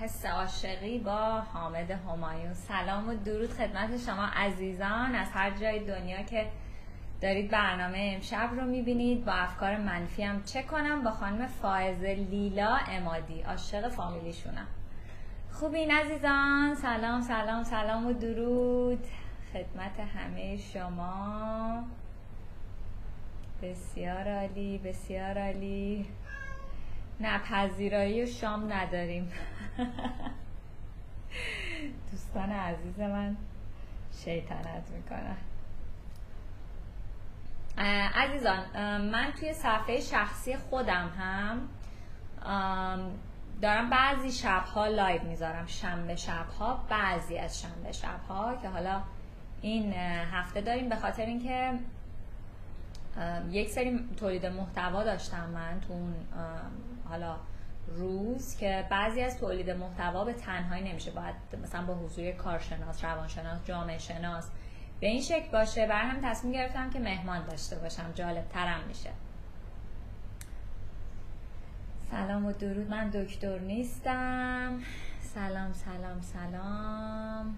حس عاشقی با حامد همایون. سلام و درود خدمت شما عزیزان. از هر جای دنیا که دارید برنامه امشب رو می‌بینید. با افکار منفی هم چه کنم. با خانم فائز لیلا امادی عاشق فامیلیشونم. خوبین عزیزان؟ سلام سلام سلام و درود. خدمت همه شما. بسیار عالی بسیار عالی. نه پذیرایی و شام نداریم. دوستان عزیز من شیطنت می‌کنن عزیزان من توی صفحه شخصی خودم هم دارم بعضی شبها لایو می‌ذارم. شنبه شبها بعضی از شنبه شبها که حالا این هفته داریم به خاطر اینکه یک سری تولید محتوا داشتم من تو اون حالا روز که بعضی از تولید محتوا به تنهایی نمیشه. باید مثلا با حضور کارشناس روانشناس جامعه شناس به این شکل باشه. بر هم تصمیم گرفتم که مهمان داشته باشم. جالب ترم میشه. سلام و درود. من دکتر نیستم. سلام سلام سلام.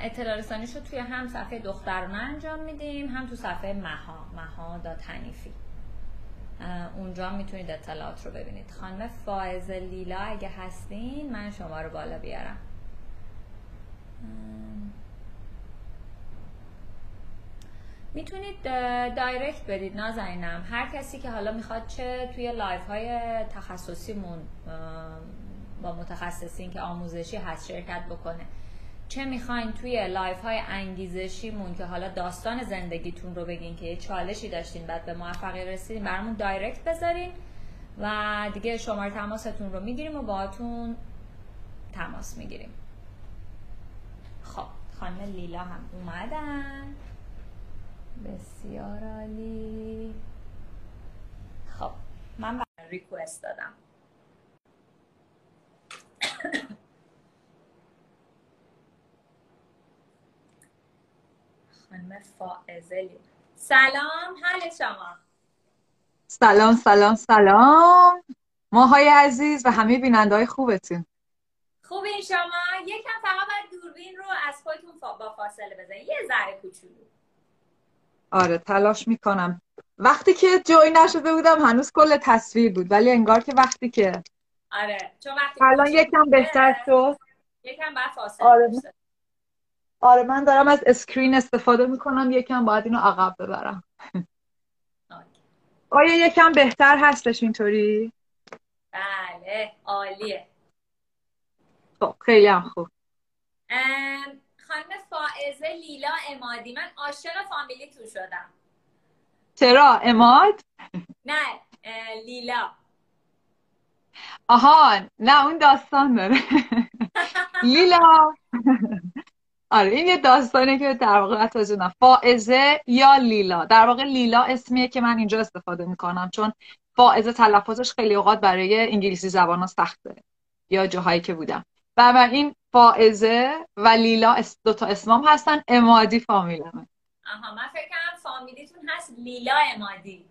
اطلاع رسانیش رو توی هم صفحه دخترانه انجام میدیم هم تو صفحه مها مها دا تنیفی اونجا می‌تونید اطلاعات رو ببینید. خانم فائز لیلا اگه هستین من شما رو بالا بیارم. می‌تونید direct بدید نازنینم. هر کسی که حالا می‌خواد چه توی live های تخصصیمون با متخصصین که آموزشی هست شرکت بکنه. چه می‌خواین توی live های انگیزشیمون که حالا داستان زندگیتون رو بگین که یه چالشی داشتین بعد به موفقیت رسیدین برامون direct بذارین و دیگه شماره تماستون رو می‌گیریم و باهاتون تماس می‌گیریم. خب خانم لیلا هم اومدن. بسیار عالی. خب من ریکوست دادم. خانم فائزه. سلام حال شما؟ سلام سلام سلام. ماهای عزیز و همه بیننده های خوبتون. خوبین شما؟ یکم فقط باید دوربین رو از خودتون با فاصله بزنید یه ذره کوچولو. آره تلاش می‌کنم. وقتی که جوی نشده بودم هنوز کل تصویر بود ولی انگار که وقتی که آره چون وقتی الان یکم بهتر شد. یکم بعد فاصله آره. آره من دارم از اسکرین استفاده می‌کنم یکم باید اینو عقب ببرم. آیا یکم بهتر هستش اینطوری؟ بله عالیه. خب خیلی هم خوب. خانم فائزه لیلا امادی من عاشق فامیلی تو شدم. چرا؟ اماد؟ نه لیلا. آها نه اون داستان داره. لیلا. آره این یه داستانه که در واقع توجه فائزه یا لیلا. در واقع لیلا اسمیه که من اینجا استفاده می‌کنم چون فائزه تلفظش خیلی اوقات برای انگلیسی زبان ها سخته. یا جاهایی که بودم. و این فائزه و لیلا دو تا اسمام هستن امادی فامیلمه. آها من فکر کنم فامیلیتون هست لیلا امادی.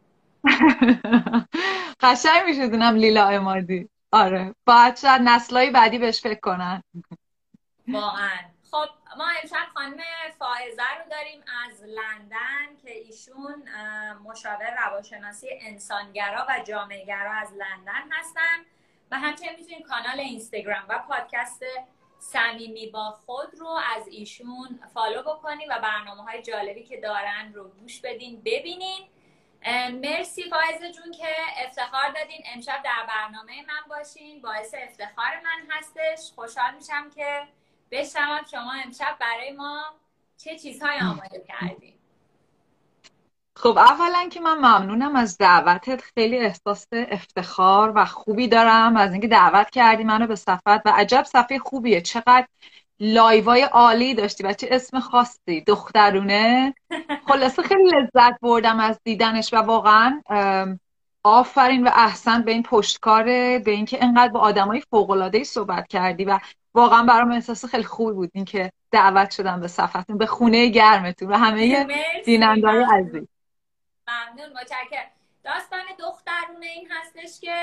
قشنگ میشه دونم لیلا امادی. آره. باید شاید نسلای بعدی بهش فکر کنن. واقعا. خب ما امشب خانم فائزه رو داریم از لندن که ایشون مشاور روانشناسی انسانگرا و جامعهگرا از لندن هستن و همچنین می‌تونید کانال اینستاگرام و پادکست صمیمی با خود رو از ایشون فالو بکنید و برنامه های جالبی که دارن رو گوش بدین ببینین. مرسی فایزه جون که افتخار دادین. امشب در برنامه من باشین. باعث افتخار من هستش. خوشحال میشم که بشنوم شما امشب برای ما چه چیزهای آماده کردین؟ خب اولا که من ممنونم از دعوتت. خیلی احساس افتخار و خوبی دارم. از اینکه دعوت کردی منو به صفحت و عجب صفحه خوبیه. چقدر لایوای عالی داشتی. و چه اسم خاصی دخترونه. خلاصه خیلی لذت بردم از دیدنش و واقعا آفرین و احسن به این پشتکاره به اینکه انقدر با آدمای فوق العاده صحبت کردی و واقعا برام احساس خیلی خوب بود اینکه دعوت شدم به صفحتون به خونه گرمتون و همه دینندای عزیز. ممنون متشکرم. داستان دخترونه این هستش که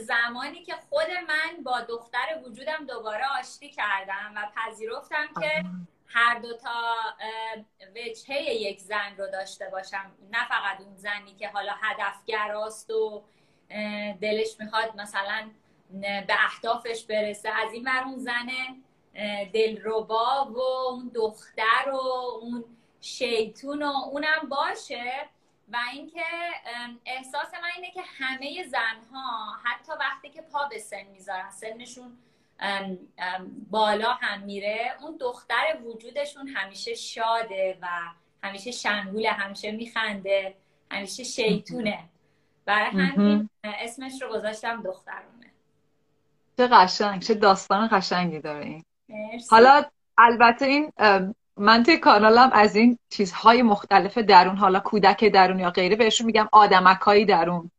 زمانی که خود من با دختر وجودم دوباره آشتی کردم و پذیرفتم که هر دوتا وجهه یک زن رو داشته باشم. نه فقط اون زنی که حالا هدفگراست و دلش می‌خواد مثلا به اهدافش برسه. از این بر اون زن دلربا و اون دختر و اون شیطون و اونم باشه. و اینکه احساس من اینه که همه زنها حتی وقتی که پا به سن می‌ذارن سنشون بالا هم میره. اون دختر وجودشون همیشه شاده و همیشه شنگوله همیشه میخنده همیشه شیطونه. برای همین اسمش رو گذاشتم دخترونه. چه قشنگ چه داستان قشنگی داره این. حالا البته این من توی کانالم از این چیزهای مختلف درون حالا کودک درون یا غیره بهشون میگم آدمکایی درون.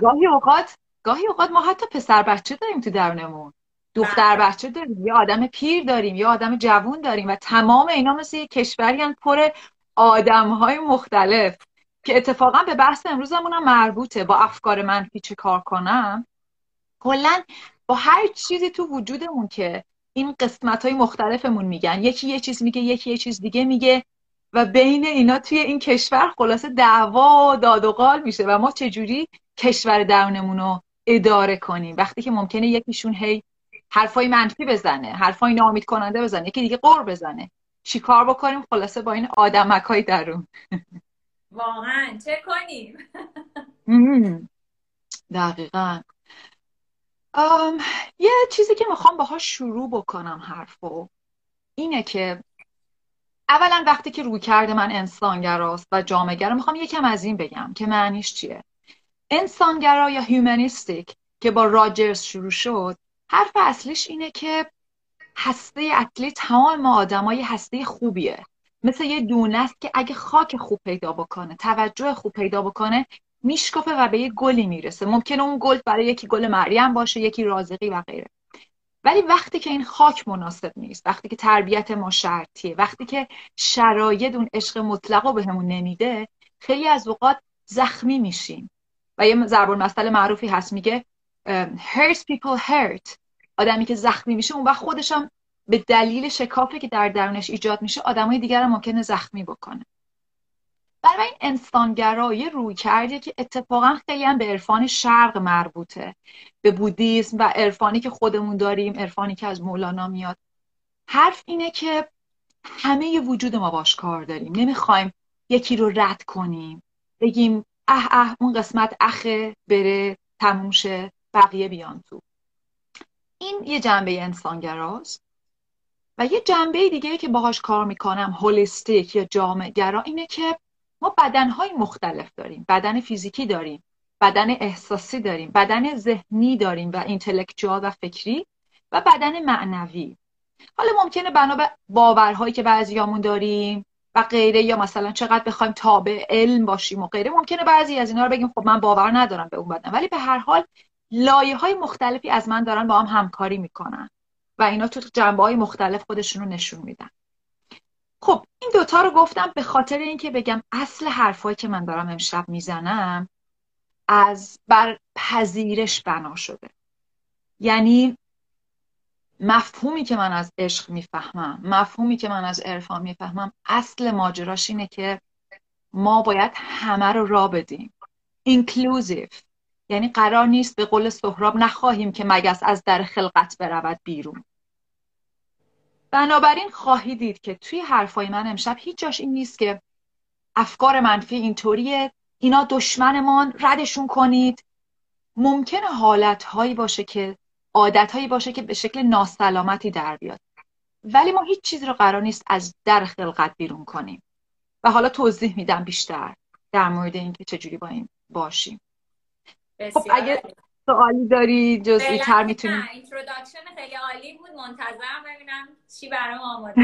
گاهی اوقات گاهی اوقات ما حتی پسر بچه داریم تو درونمون. دختر بله. بچه داریم یا آدم پیر داریم یا آدم جوون داریم و تمام اینا مثل یه کشوری پر آدم های مختلف که اتفاقا به بحث امروزمون هم مربوطه. با افکار منفی چه کار کنم؟ کلا با هر چیزی تو وجودمون که این قسمت های مختلفمون میگن. یکی یه چیز میگه یکی یه چیز دیگه میگه و بین اینا توی این کشور خلاصه دعوا و داد و قال میشه و ما چجوری کشور درونمون رو اداره کنیم. وقتی که ممکنه یکیشون هی حرفای منفی بزنه حرفای نامید کننده بزنه یکی دیگه قور بزنه. چیکار بکنیم؟ خلاصه با این آدمک های درون. واقعا. چه کنیم؟ دقیقا. یه چیزی که می‌خوام باهاش شروع بکنم حرفو اینه که اولا وقتی که روی کرده من انسانگراست و جامعه می‌خوام یکم از این بگم که معنیش چیه. انسانگرا یا هیومنیستیک که با راجرز شروع شد حرف اصلیش اینه که هسته اصلی تمام ما آدمای هسته خوبیه. مثل یه دونه است که اگه خاک خوب پیدا بکنه توجه خوب پیدا بکنه میشکافه و به یه گلی می‌رسه. ممکنه اون گل برای یکی گل مریم باشه یکی رازقی و غیره. ولی وقتی که این خاک مناسب نیست وقتی که تربیت ما شرطیه وقتی که شرایط اون عشق مطلق رو بهمون نمیده خیلی از اوقات زخمی میشیم. و یه ضرب المثل معروفی هست. میگه hurt people hurt. آدمی که زخمی میشه اون وقت خودش هم به دلیل شکافی که در درونش ایجاد میشه آدمای دیگر هم ممکنه زخمی بکنه. برای این انسانگرایی روی کرده که اتفاقا خیلی هم به عرفان شرق مربوطه. به بودیسم و عرفانی که خودمون داریم عرفانی که از مولانا میاد. حرف اینه که همه وجود ما باش کار داریم. نمی‌خوایم یکی رو رد کنیم. بگیم اه اه اون قسمت اخه بره تموم شه بقیه بیان تو. این یه جنبه انسانگراست. و یه جنبه دیگه که باهاش کار می‌کنم هولیستیک یا جامعه گرا اینه که ما بدنهای مختلف داریم. بدن فیزیکی داریم بدن احساسی داریم بدن ذهنی داریم و اینتלקچوال و فکری و بدن معنوی. حالا ممکنه بنا به باورهایی که بعضیامون داریم و غیره یا مثلا چقدر بخوایم تابع علم باشیم و غیره. ممکنه بعضی از اینا رو بگیم خب من باور ندارم به اون بدن. ولی به هر حال لایه های مختلفی از من دارن با هم همکاری می‌کنن و اینا تو جنبه های مختلف خودشون رو نشون میدن. خب این دوتا رو گفتم به خاطر اینکه بگم اصل حرفایی که من دارم امشب می‌زنم از بر پذیرش بنا شده. یعنی مفهومی که من از عشق می‌فهمم مفهومی که من از عرفان می‌فهمم اصل ماجراش اینه که ما باید همه رو را بدیم. اینکلوزیو یعنی قرار نیست به قول سهراب نخواهیم که مگس از در خلقت برود بیرون. بنابراین خواهی دید که توی حرفای من امشب هیچ جاش این نیست که افکار منفی اینطوریه. اینا دشمنمان ردشون کنید. ممکنه حالتهایی باشه که عادتهایی باشه که به شکل ناسلامتی در بیاد. ولی ما هیچ چیزی رو قرار نیست از در خلقت بیرون کنیم. و حالا توضیح میدم بیشتر در مورد اینکه چجوری با این باشیم. خب اگه سوالی داری جزئی تر می‌تونیم introduction خیلی عالی بود. منتظرم ببینم چی برام آماده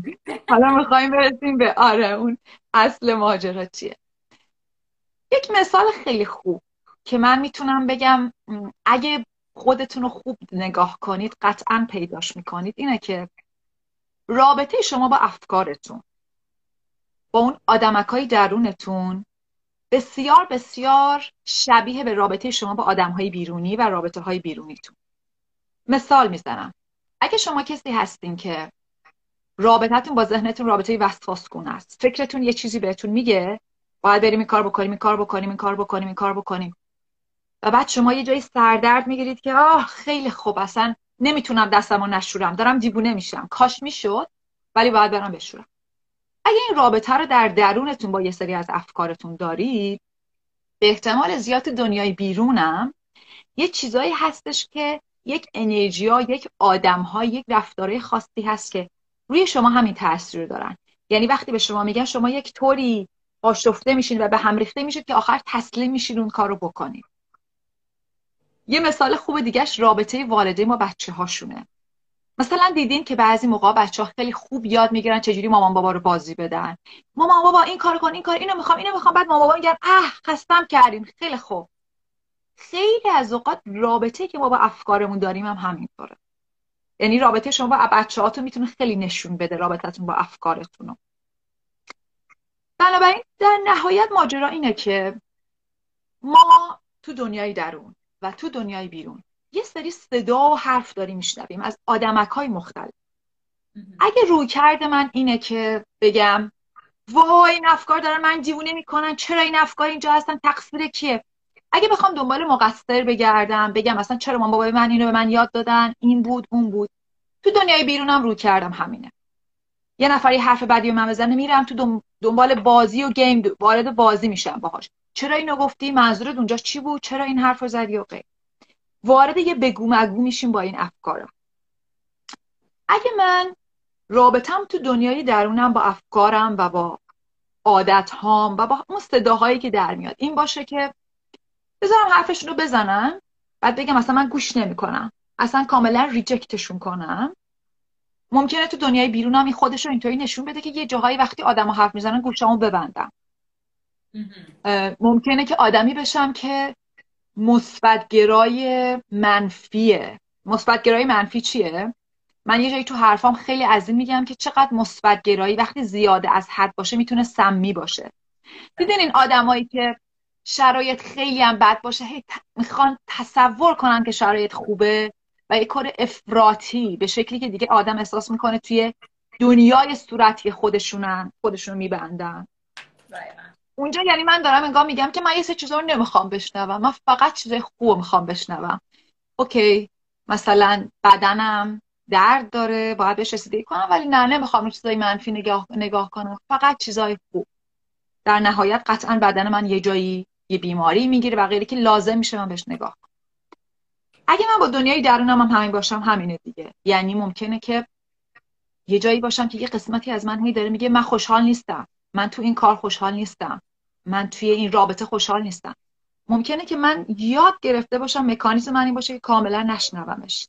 حالا می‌خوایم برسیم به آره اون اصل ماجرا چیه. یک مثال خیلی خوب که من می‌تونم بگم اگه خودتون رو خوب نگاه کنید قطعا پیداش می‌کنید. اینه که رابطه شما با افکارتون با اون آدمک درونتون بسیار بسیار شبیه به رابطه شما با آدم های بیرونی و رابطه های بیرونیتون. مثال می‌زنم. اگه شما کسی هستین که رابطتون با ذهنتون رابطه وسواس است فکرتون یه چیزی بهتون میگه باید بریم این کار بکنیم این کار بکنیم این کار بکنیم این کار بکنیم. و بعد شما یه جایی سردرد می‌گیرید که آه خیلی خوب اصلا نمی‌تونم دستمو نشورم دارم دیوونه میشم. کاش می‌شد ولی باید برم بشورم. اگه این رابطه رو در درونتون با یه سری از افکارتون دارید به احتمال زیاد دنیای بیرونم یه چیزایی هستش که یک انرژی ها یک آدم ها یک رفتارهای خاصی هست که روی شما همین تاثیر دارن. یعنی وقتی به شما میگن شما یک طوری آشفته میشین و به هم ریخته میشید که آخر تسلیم میشین اون کار رو بکنید. یه مثال خوب دیگهش رابطه والدین با بچه هاشونه مثلا دیدین که بعضی موقع بچه ها خیلی خوب یاد می‌گیرن چجوری مامان بابا رو بازی بدن. مامان بابا این کار کن این کار اینو می‌خوام اینو می‌خوام. بعد مامان بابا میگن اه خستم کردیم خیلی خوب. خیلی از اوقات رابطه که ما با افکارمون داریم هم همینطوره. یعنی رابطه شما با بچه هاتون می‌تونه خیلی نشون بده رابطتون با افکارتون بنابراین در نهایت ماجرا اینه که ما تو دنیای درون. و تو دنیای بیرون. یه سری صدا و حرف داریم میشنویم از آدمک های مختلف اگه روی کرده من اینه که بگم وای این افکار دارن من دیوونه می‌کنن چرا این افکار اینجا هستن؟ تقصیر کیه؟ اگه بخوام دنبال مقصر بگردم بگم مثلا چرا مامان بابای من اینو به من یاد دادن این بود اون بود. تو دنیای بیرونم رو کردم همینه. یه نفری حرف بدی به من بزنه میرم تو دنبال بازی و گیم وارد بازی میشم باهاش. چرا اینو گفتی؟ منظورت اونجا چی بود؟ چرا این حرف رو زدی و غیر وارد یه بگو مگو میشیم با این افکارم اگه من رابطم تو دنیای درونم با افکارم و با عادت هام و با اون صداهایی که در میاد این باشه که بذارم حرفشون رو بزنم بعد بگم اصلا من گوش نمی‌کنم. اصلا کاملا ریجکتشون کنم. ممکنه تو دنیای بیرونم این خودش رو اینطوری نشون بده که یه جاهایی وقتی آدم حرف می‌زنن گوشامو ببندم ممکنه که آدمی بشم که مثبتگرای منفیه. مثبتگرایی منفی چیه؟ من یه جایی تو حرفام خیلی از این میگم که چقدر مثبتگرایی وقتی زیاده از حد باشه می‌تونه سمی باشه. دیدین این آدمایی که شرایط خیلی هم بد باشه هی می‌خوان تصور کنن که شرایط خوبه و یه کار افراطی به شکلی که دیگه آدم احساس می‌کنه توی دنیای صورتی خودشونن خودشون میبندن. اونجا یعنی من دارم انگار میگم که من یه سه چیزا رو نمی‌خوام بشنوم. من فقط چیزای خوب می‌خوام بشنوم. اوکی مثلا بدنم درد داره باید بهش رسیدگی کنم ولی نه نمی‌خوام چیزای منفی نگاه, نگاه کنم. فقط چیزای خوب. در نهایت قطعا بدن من یه جایی یه بیماری می‌گیره و غیری که لازم میشه من بهش نگاه کنم. اگه من با دنیای درونم هم همین باشم همینه دیگه. یعنی ممکنه که یه جایی باشم که یه قسمتی از من هی داره میگه من خوشحال نیستم. من تو این کار خوشحال نیستم. من توی این رابطه خوشحال نیستم. ممکنه که من یاد گرفته باشم مکانیزم من این باشه که کاملا نشنومش.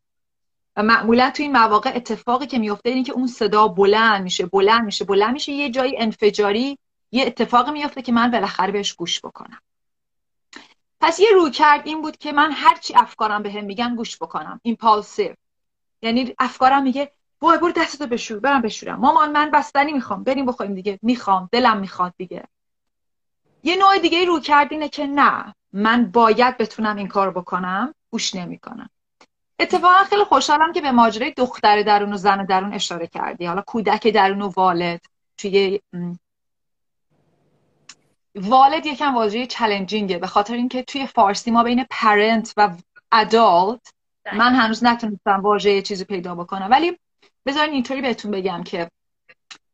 و معمولا تو این مواقع اتفاقی که میفته اینه که اون صدا بلند میشه بلند میشه بلند میشه یه جایی انفجاری یه اتفاقی میفته که من بالاخره بهش گوش بکنم. پس یه روی کرد این بود که من هرچی افکارم به هم میگن گوش بکنم. ایمپالسیو یعنی افکارم میگه وای برو دستتو بشور برم بشورم. مامان من بستنی می‌خوام. بریم بخوریم دیگه. می‌خوام. دلم می‌خواد دیگه. یه نوع دیگه رو کردینه که نه من باید بتونم این کار بکنم گوش نمی‌کنم. اتفاقا خیلی خوشحالم که به ماجرای دختر درون و زن درون اشاره کردی. حالا کودک درون و والد. توی والد یکم واژه چلنجینگه. به خاطر اینکه توی فارسی ما بین پرنت و ادالت من هنوز نتونستم واژه چیزی پیدا بکنم. ولی بذارین اینطوری بهتون بگم که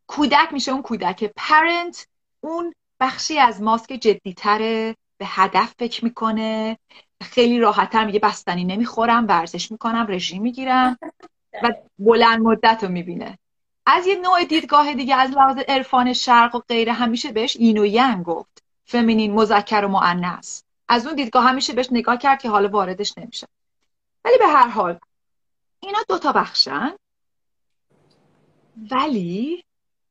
کودک میشه اون کودک. پرنت اون بخشی از ماست که جدیتره به هدف فکر می‌کنه. خیلی راحتتر میگه بستنی نمی‌خورم ورزش می‌کنم رژیم می‌گیرم و بلند مدت رو می‌بینه. از یه نوع دیدگاه دیگه از لحاظ عرفان شرق و غیره همیشه بهش این و ینگ گفت. فمینین مذکر و مؤنث. از اون دیدگاه همیشه بهش نگاه کرد که حالا واردش نمیشه. ولی به هر حال اینا دوتا بخشن. ولی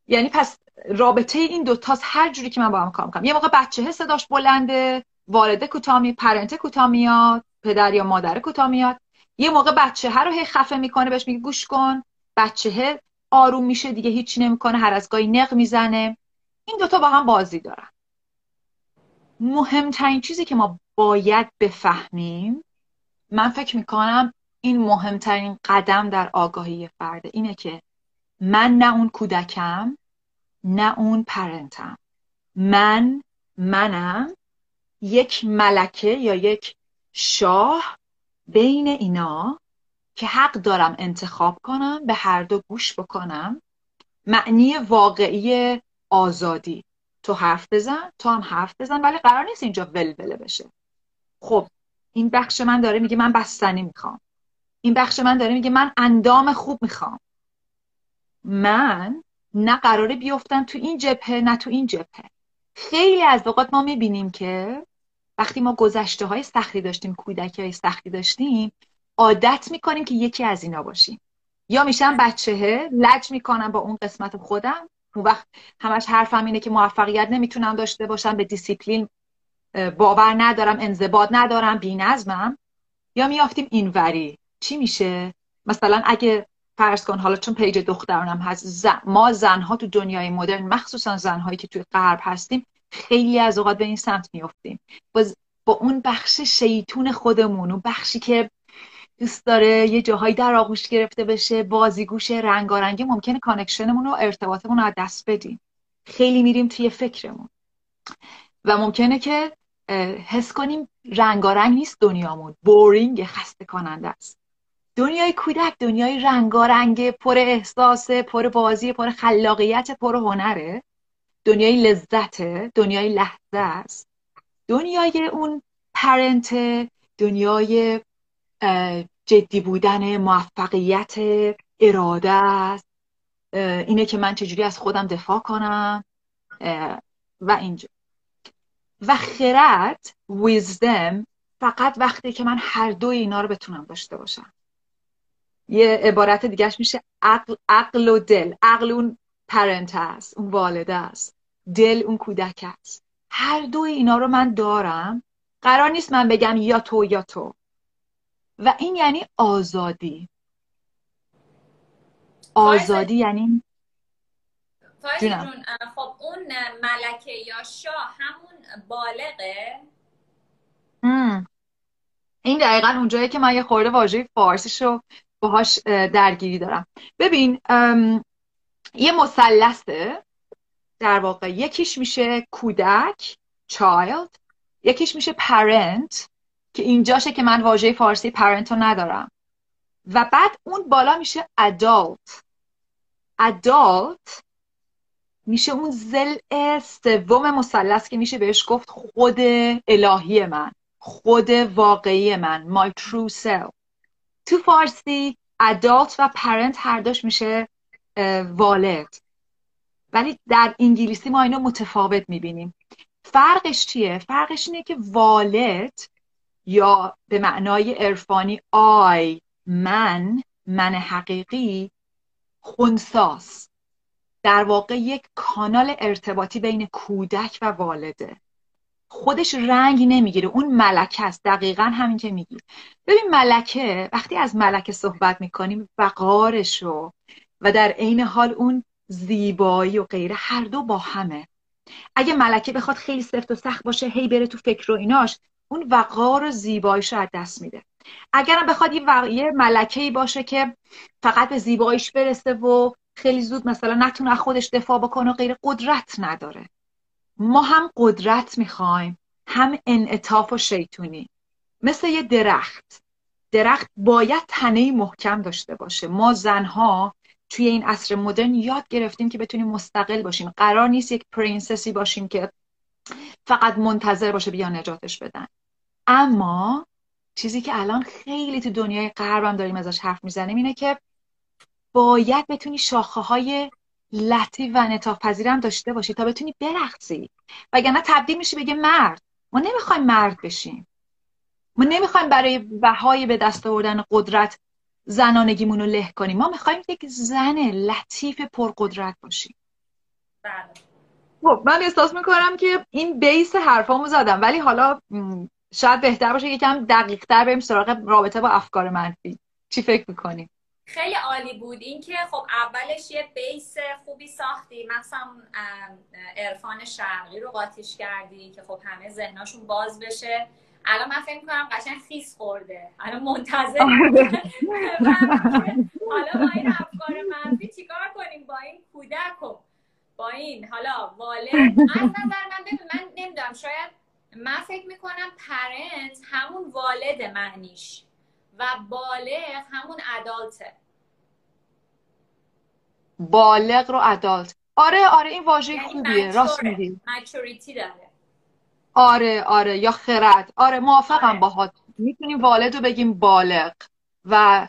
یعنی پس رابطه این دوتاست هر جوری که من با هم کار می‌کنم. یه موقع بچه صداش بلنده والده کوتاه پرنته کوتاه میاد پدر یا مادر کوتاه میاد. یه موقع بچه ها رو هی خفه می‌کنه بهش میگه گوش کن. بچه آروم میشه دیگه هیچی نمی‌کنه هر از گاهی نق می‌زنه. این دوتا با هم بازی دارن. مهمترین چیزی که ما باید بفهمیم من فکر می‌کنم این مهمترین قدم در آگاهی فرده اینه که من نه اون کودکم نه اون پرنتم. من منم یک ملکه یا یک شاه بین اینا که حق دارم انتخاب کنم به هر دو گوش بکنم. معنی واقعی آزادی. تو حرف بزن تو هم حرف بزن ولی قرار نیست اینجا ولوله بشه. خب این بخش من داره میگه من بستنی می‌خوام. این بخش من داره میگه من اندام خوب می‌خوام. من نه قراره بیفتم تو این جبهه نه تو این جبهه. خیلی از اوقات ما می‌بینیم که وقتی ما گذشته های سختی داشتیم کودکی های سختی داشتیم عادت می‌کنیم که یکی از اینا باشیم. یا میشم بچهه لج می‌کنم با اون قسمت خودم. اون وقت همش حرفم اینه که موفقیت نمی‌تونم داشته باشم به دیسیپلین باور ندارم انضباط ندارم نظمم یا میافتیم اینوری. چی میشه؟ مثلا اگه فرض کن حالا چون page دخترانم هست زن... ما زنها تو دنیای مدرن مخصوصا زنهایی که توی غرب هستیم خیلی از اوقات به این سمت میافتیم. با, با اون بخش شیطون خودمون اون بخشی که دوست داره یه جاهایی در آغوش گرفته بشه بازیگوش رنگارنگی ممکنه connection مون و ارتباطمون رو از دست بدیم. خیلی میریم توی فکرمون. و ممکنه که حس کنیم رنگارنگ نیست دنیامون. boring خسته کننده است. دنیای کودک دنیای رنگارنگ پر احساس پر بازی پر خلاقیت پر هنره. دنیای لذت دنیای لحظه است. دنیای اون پرنت دنیای جدی بودن موفقیت اراده است. اینه که من چجوری از خودم دفاع کنم. و اینجا. و خرد ویزدم فقط وقتی که من هر دو اینا رو بتونم داشته باشم. یه عبارت دیگهش میشه عقل, عقل و دل. عقل اون پرنت است اون والده است. دل اون کودک است. هر دو اینا رو من دارم. قرار نیست من بگم یا تو یا تو. و این یعنی آزادی. آزادی یعنی جون خب اون ملکه یا شاه همون بالغه؟ این دقیقا اونجایی که من یه خورده واژه فارسیش رو باهاش درگیری دارم. ببین یه مثلثه. در واقع یکیش میشه کودک child. یکیش میشه parent که اینجاشه که من واژه فارسی parent رو ندارم. و بعد اون بالا میشه adult. Adult میشه اون زل سوم مثلث که میشه بهش گفت خود الهی من خود واقعی من my true self. تو فارسی adult و parent هر دوش میشه والد. ولی در انگلیسی ما اینو متفاوت می‌بینیم. فرقش چیه؟ فرقش اینه که والد یا به معنای عرفانی آی من من حقیقی خونساس در واقع یک کانال ارتباطی بین کودک و والده. خودش رنگ نمی‌گیره. اون ملکه است. دقیقا همین که میگی. ببین ملکه وقتی از ملکه صحبت می‌کنیم وقارش رو و در عین حال اون زیبایی و غیره هر دو با همه. اگه ملکه بخواد خیلی سفت و سخت باشه هی بره تو فکر و ایناش اون وقار و زیباییش رو از دست میده. اگرم بخواد یه, وق... یه ملکه ای باشه که فقط به زیباییش برسه و خیلی زود مثلا نتونه خودش دفاع بکنه و غیر قدرت نداره. ما هم قدرت می‌خوایم هم انعطاف و شیطونی. مثل یه درخت. درخت باید تنه محکم داشته باشه. ما زنها توی این عصر مدرن یاد گرفتیم که بتونیم مستقل باشیم. قرار نیست یک پرنسسی باشیم که فقط منتظر باشه بیا نجاتش بدن. اما چیزی که الان خیلی تو دنیای غربم داریم ازش حرف می‌زنیم اینه که باید بتونی شاخه های لطیف و انعطاف پذیرم داشته باشی تا بتونی برقصی. وگرنه تبدیل میشی بگه مرد. ما نمی‌خوایم مرد بشیم. ما نمی‌خوایم برای بهای به دست آوردن قدرت زنانگیمون رو له کنیم. ما می‌خوایم یک زن لطیف پرقدرت باشیم. بله. خب من احساس می‌کنم که این بیس حرفامو زدم. ولی حالا شاید بهتر باشه یکم دقیق تر بریم سراغ رابطه با افکار منفی. چی فکر می‌کنیم خیلی عالی بود. اینکه خب اولش یه بیس خوبی ساختی. مثلا عرفان شرقی رو قاطیش کردی که خب همه ذهناشون باز بشه. الان من فکر می‌کنم قشنگ خیس خورده. الان منتظر. حالا با این افکار منفی چیکار کنیم؟ با این کودک و با این حالا والد. از نظر من ببین من نمی‌دونم شاید من فکر می‌کنم پرنت همون والد معنیش. و بالغ همون ادالته. بالغ رو ادالت. آره آره این واژه یعنی خوبیه. راست میگی. مچوریتی داره. آره آره یا خرد. آره موافقم آره. باهات. می‌تونیم والد رو بگیم بالغ و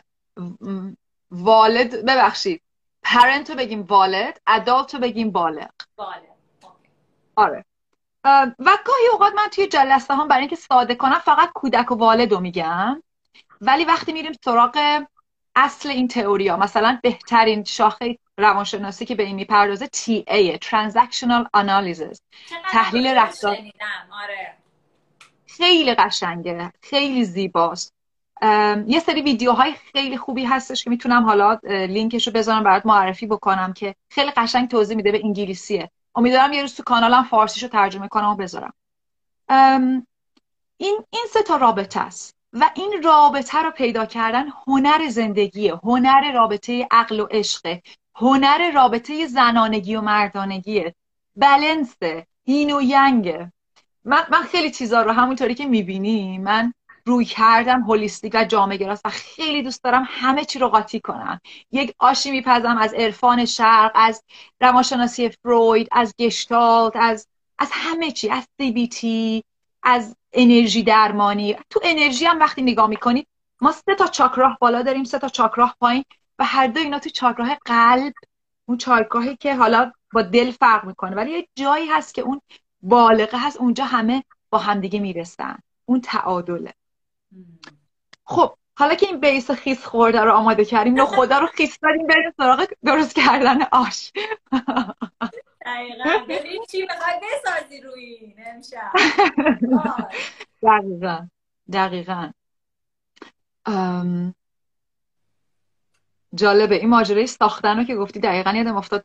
والد ببخشید. پرنت رو بگیم والد ادالت رو بگیم بالغ. بالغ. آره. و گاهی اوقات من توی جلسه هم برای اینکه ساده کنم فقط کودک و والد رو میگم. ولی وقتی میریم سراغ اصل این تئوریا مثلا بهترین شاخه روانشناسی که به این می‌پردازه TA Transactional Analysis. تحلیل رفتار. آره. خیلی قشنگه خیلی زیباست. ام، یه سری ویدیوهای خیلی خوبی هستش که می‌تونم حالا لینکش رو بذارم برات معرفی بکنم که خیلی قشنگ توضیح میده به انگلیسیه. امیدوارم یه روز تو کانالم فارسیشو ترجمه کنم و بذارم. این این سه تا رابطه است. و این رابطه رو پیدا کردن هنر زندگیه هنر رابطه عقل و عشقه هنر رابطه زنانگی و مردانگیه. بلنسه هین و ینگه من, من خیلی چیزا رو همونطوری که می‌بینی من روی کردم هولیستیک و جامعه گراست و خیلی دوست دارم همه چی رو قاطی کنم. یک آشی میپزم از عرفان شرق از روانشناسی فروید از گشتالت از از همه چی از CBT از انرژی درمانی. تو انرژی هم وقتی نگاه می‌کنید ما سه تا چاکراه بالا داریم سه تا چاکراه پایین و هر دو اینا تو چاکراه قلب اون چاکراهی که حالا با دل فرق می‌کنه. ولی یه جایی هست که اون بالغه هست اونجا همه با همدیگه می‌رسن. اون تعادله. خب حالا که این بیس خیس خورده رو آماده کردیم نو خدا رو خیس داریم بریم سراغ درست کردن آش. دقیقا. ببین چی بسازی روی این امشب. دقیقا. دقیقا. ام، جالبه. این ماجرای ساختن رو که گفتی دقیقا یادم افتاد.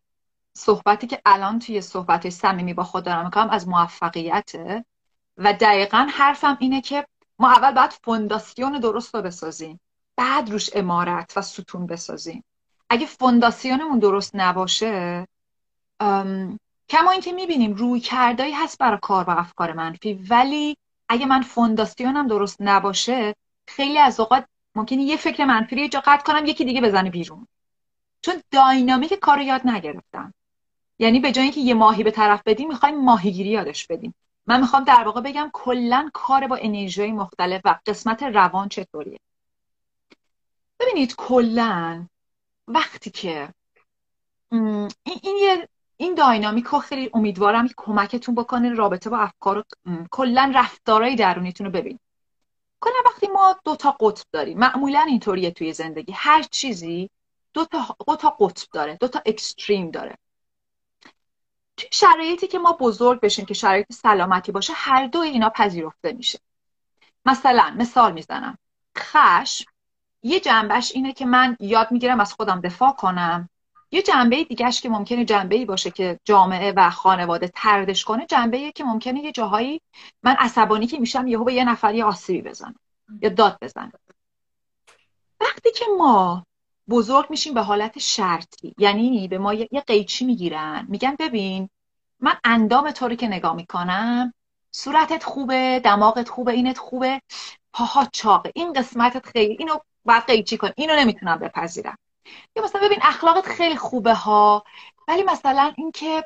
صحبتی که الان توی صحبت صمیمی با خود دارم می‌کنم از موفقیته و دقیقا حرفم اینه که ما اول باید فونداسیون درست رو بسازیم. بعد روش امارت و ستون بسازیم. اگه فونداسیونمون درست نباشه کما اینکه می‌بینیم روی کردایی هست برای کار با افکار منفی ولی اگه من فونداسیونم درست نباشه خیلی از اوقات ممکنه یه فکر منفی رو قطع کنم یکی دیگه بزنه بیرون. چون داینامیک کار رو یاد نگرفتم. یعنی به جای اینکه یه ماهی به طرف بدیم می‌خوایم ماهیگیری یادش بدیم. من می‌خوام در واقع بگم کلا کار با انرژی مختلف و قسمت روان چطوریه. ببینید کلا وقتی که این, این یه این داینامیک رو خیلی امیدوارم کمکتون بکنه رابطه با افکار و کلا رفتارهای درونیتون رو ببین کلا وقتی ما دو تا قطب داریم معمولا اینطوریه توی زندگی. هر چیزی دو تا دو تا قطب داره دو تا اکستریم داره. توی شرایطی که ما بزرگ بشیم که شرایط سلامتی باشه هر دو اینا پذیرفته میشه. مثلا مثال می‌زنم. خشم یه جنبش اینه که من یاد می‌گیرم از خودم دفاع کنم. یه جنبه دیگهش که ممکنه جنبه ای باشه که جامعه و خانواده تردش کنه جنبه که ممکنه یه جاهایی من عصبانی که میشم یهو به یه نفری آسیبی بزنم یا داد بزنم. وقتی که ما بزرگ میشیم به حالت شرطی یعنی به ما یه قیچی می‌گیرن میگن ببین من اندام تو رو که نگاه می‌کنم صورتت خوبه دماغت خوبه اینت خوبه. پاها چاقه. این قسمتت خیلی اینو باید قیچی کن اینو نمی‌تونم بپذیرم. یا مثلا ببین اخلاقت خیلی خوبه ها ولی مثلا اینکه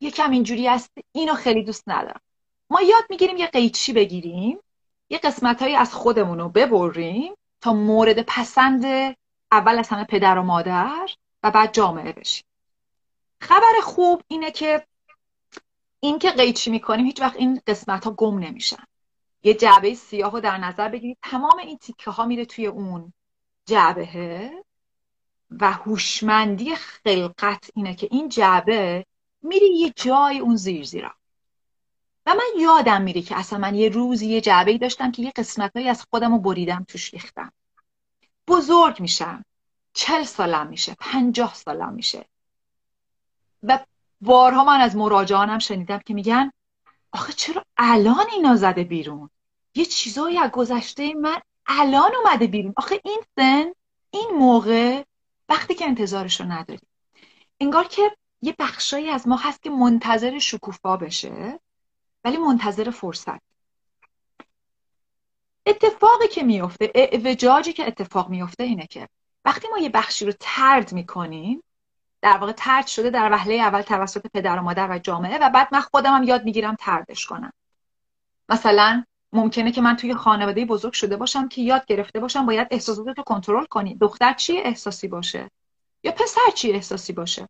یکم اینجوری است اینو خیلی دوست ندارم. ما یاد می‌گیریم یه قیچی بگیریم یه قسمت از خودمون رو ببریم تا مورد پسند اول از همه پدر و مادر و بعد جامعه بشیم. خبر خوب اینه که این که قیچی می‌کنیم هیچ وقت این قسمت ها گم نمیشن. یه جعبه سیاه رو در نظر بگیرید. تمام این تیکه ها میره توی اون جعبه. و هوشمندی خلقت اینه که این جعبه میری یه جای اون زیر زیرا. و من یادم میره که اصلا من یه روزی یه جعبه داشتم که یه قسمت از خودم رو بریدم توش ریختم. بزرگ میشم. چل سالم میشه. پنجاه سالم میشه. و بارها من از مراجعانم شنیدم که میگن آخه چرا الان اینا زده بیرون؟ یه چیزایی از گذشته من الان اومده بیرون. آخه این سن این موقع وقتی که انتظارش رو نداری. انگار که یه بخشایی از ما هست که منتظر شکوفا بشه ولی منتظر فرصت. اتفاقی که میفته اعوجاجی که اتفاق میفته اینه که وقتی ما یه بخشی رو ترد می‌کنیم در واقع ترد شده در وهله اول توسط پدر و مادر و جامعه و بعد من خودم هم یاد می‌گیرم تردش کنم. مثلا ممکنه که من توی خانواده بزرگ شده باشم که یاد گرفته باشم باید احساسات رو کنترل کنی. دختر چی احساسی باشه؟ یا پسر چی احساسی باشه؟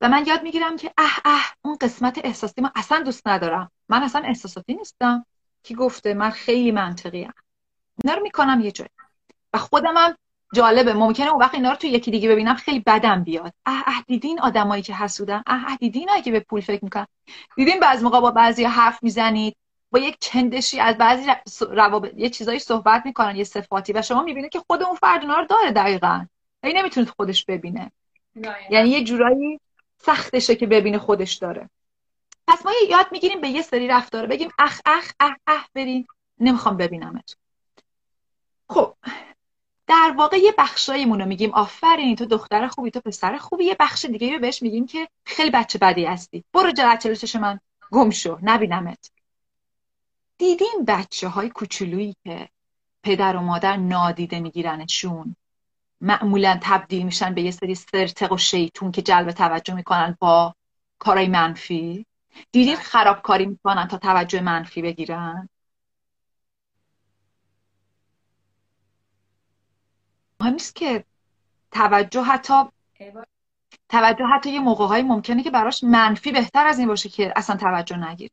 و من یاد می‌گیرم که اه اه اون قسمت احساسی من اصلا دوست ندارم. من اصلا احساساتی نیستم کی گفته من خیلی منطقی ام. اینا رو می‌کنم یه جایی. و خودم هم جالبه. ممکنه اون وقت اینا رو تو یکی دیگه ببینم خیلی بدم بیاد. اه اه دیدین آدمایی که حسودن؟ اه اه دیدین که به پول فکر می‌کنن؟ دیدین بعضی موقع با بعضی حرف می‌زنید؟ با یک چندشی از بعضی روابط یه چیزایی صحبت می‌کنن یه صفاتی و شما می‌بینید که خود اون فرد رو داره دقیقا. این نمی‌تونه خودش ببینه. یعنی یه جورایی سختشه که ببینه خودش داره. پس ما یاد می‌گیریم به یه سری رفتار. بگیم اخ اخ اخ اخ برین. نمی‌خوام ببینمت خب در واقع یه بخشایمون رو میگیم آفرین تو دختر خوبی تو پسر خوبی. یه بخش دیگه رو بهش میگیم که خیلی بچه بدی هستی. برو جلو چش من گم شو. نبینمت. دیدین بچه های کوچولویی که پدر و مادر نادیده میگیرنشون؟ معمولا تبدیل میشن به یه سری سرتق و شیطون که جلب توجه می‌کنن با کارای منفی. دیدین بله. خرابکاری می‌کنن تا توجه منفی بگیرن؟ مهم نیست که توجه حتی توجه حتی یه موقع های ممکنه که براش منفی بهتر از این باشه که اصلا توجه نگیر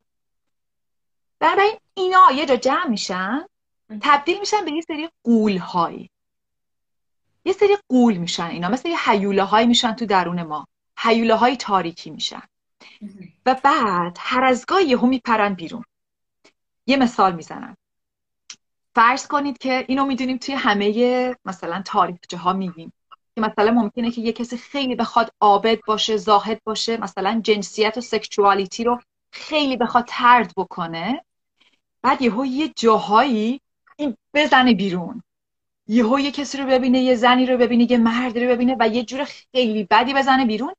بنابراین اینا یه جا جمع میشن تبدیل میشن به یه سری قول هایی یه سری قول میشن اینا مثل یه حیوله هایی میشن تو درون ما. حیوله های تاریکی میشن. و بعد هر از گاهی یهو میپرن بیرون. یه مثال می‌زنم. فرض کنید که اینو می‌دونیم توی همه مثلا تاریخچه ها میگیم. که مثلا ممکنه که یه کسی خیلی بخواد عابد باشه زاهد باشه مثلا جنسیت و سکشوالیتی رو خیلی بخواد ترد بکنه بعد یهو یه جاهایی این بزنه بیرون. یهو یه کسی رو ببینه یه زنی رو ببینه یه مردی رو ببینه و یه جور خیلی بدی بزنه بیرون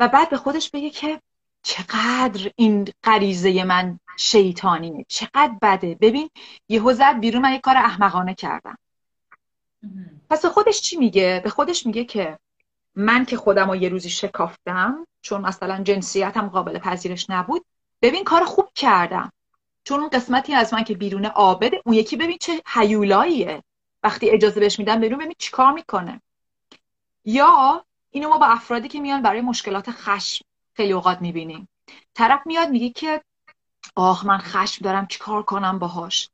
و بعد به خودش بگه که چقدر این غریزه من شیطانیه چقدر بده. ببین یهو زد بیرون من یه کار احمقانه کردم. پس به خودش چی میگه؟ به خودش میگه که من که خودم رو یه روزی شکافتم چون مثلا جنسیتم قابل پذیرش نبود ببین کار خوب کردم. چون اون قسمتی از من که بیرون آبده اون یکی ببین چه حیولاییه. وقتی اجازه بهش میدم ببین ببین چیکار می‌کنه. یا اینو ما با افرادی که میان برای مشکلات خشم خیلی اوقات می‌بینیم. طرف میاد میگه که آخ من خشم دارم چیکار کنم باهاش؟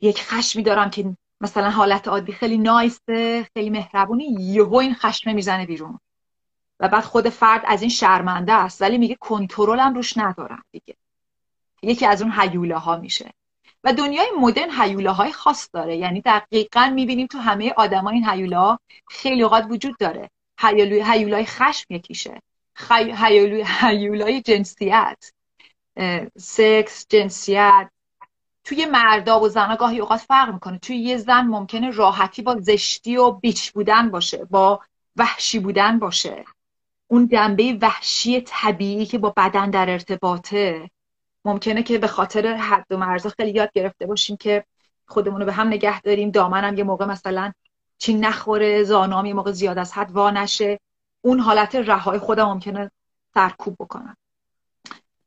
یک خشمی دارم که مثلا حالت عادی خیلی نایسته خیلی مهربونی یهو این خشم می‌زنه بیرون. و بعد خود فرد از این شرمنده است ولی میگه کنترلم روش ندارم دیگه. یکی از اون حیوله ها میشه. و دنیای مدرن حیوله های خاص داره. یعنی دقیقا می‌بینیم تو همه آدما این حیوله ها خیلی اوقات وجود داره. هیولای هیولای خشم یکیشه. خی... هیولای هیولای جنسیت. سکس جنسیت. توی مردا و زنا گاهی اوقات فرق می‌کنه. توی یه زن ممکنه راحتی با زشتی و بیچ بودن باشه با وحشی بودن باشه. اون دنبه وحشی طبیعی که با بدن در ارتباطه. ممکنه که به خاطر حد و مرزا خیلی یاد گرفته باشیم که خودمون رو به هم نگه داریم. دامنم یه موقع مثلا چی نخوره زانام یه موقع زیاد از حد وا نشه. اون حالت رهای خودم ممکنه سرکوب بکنم.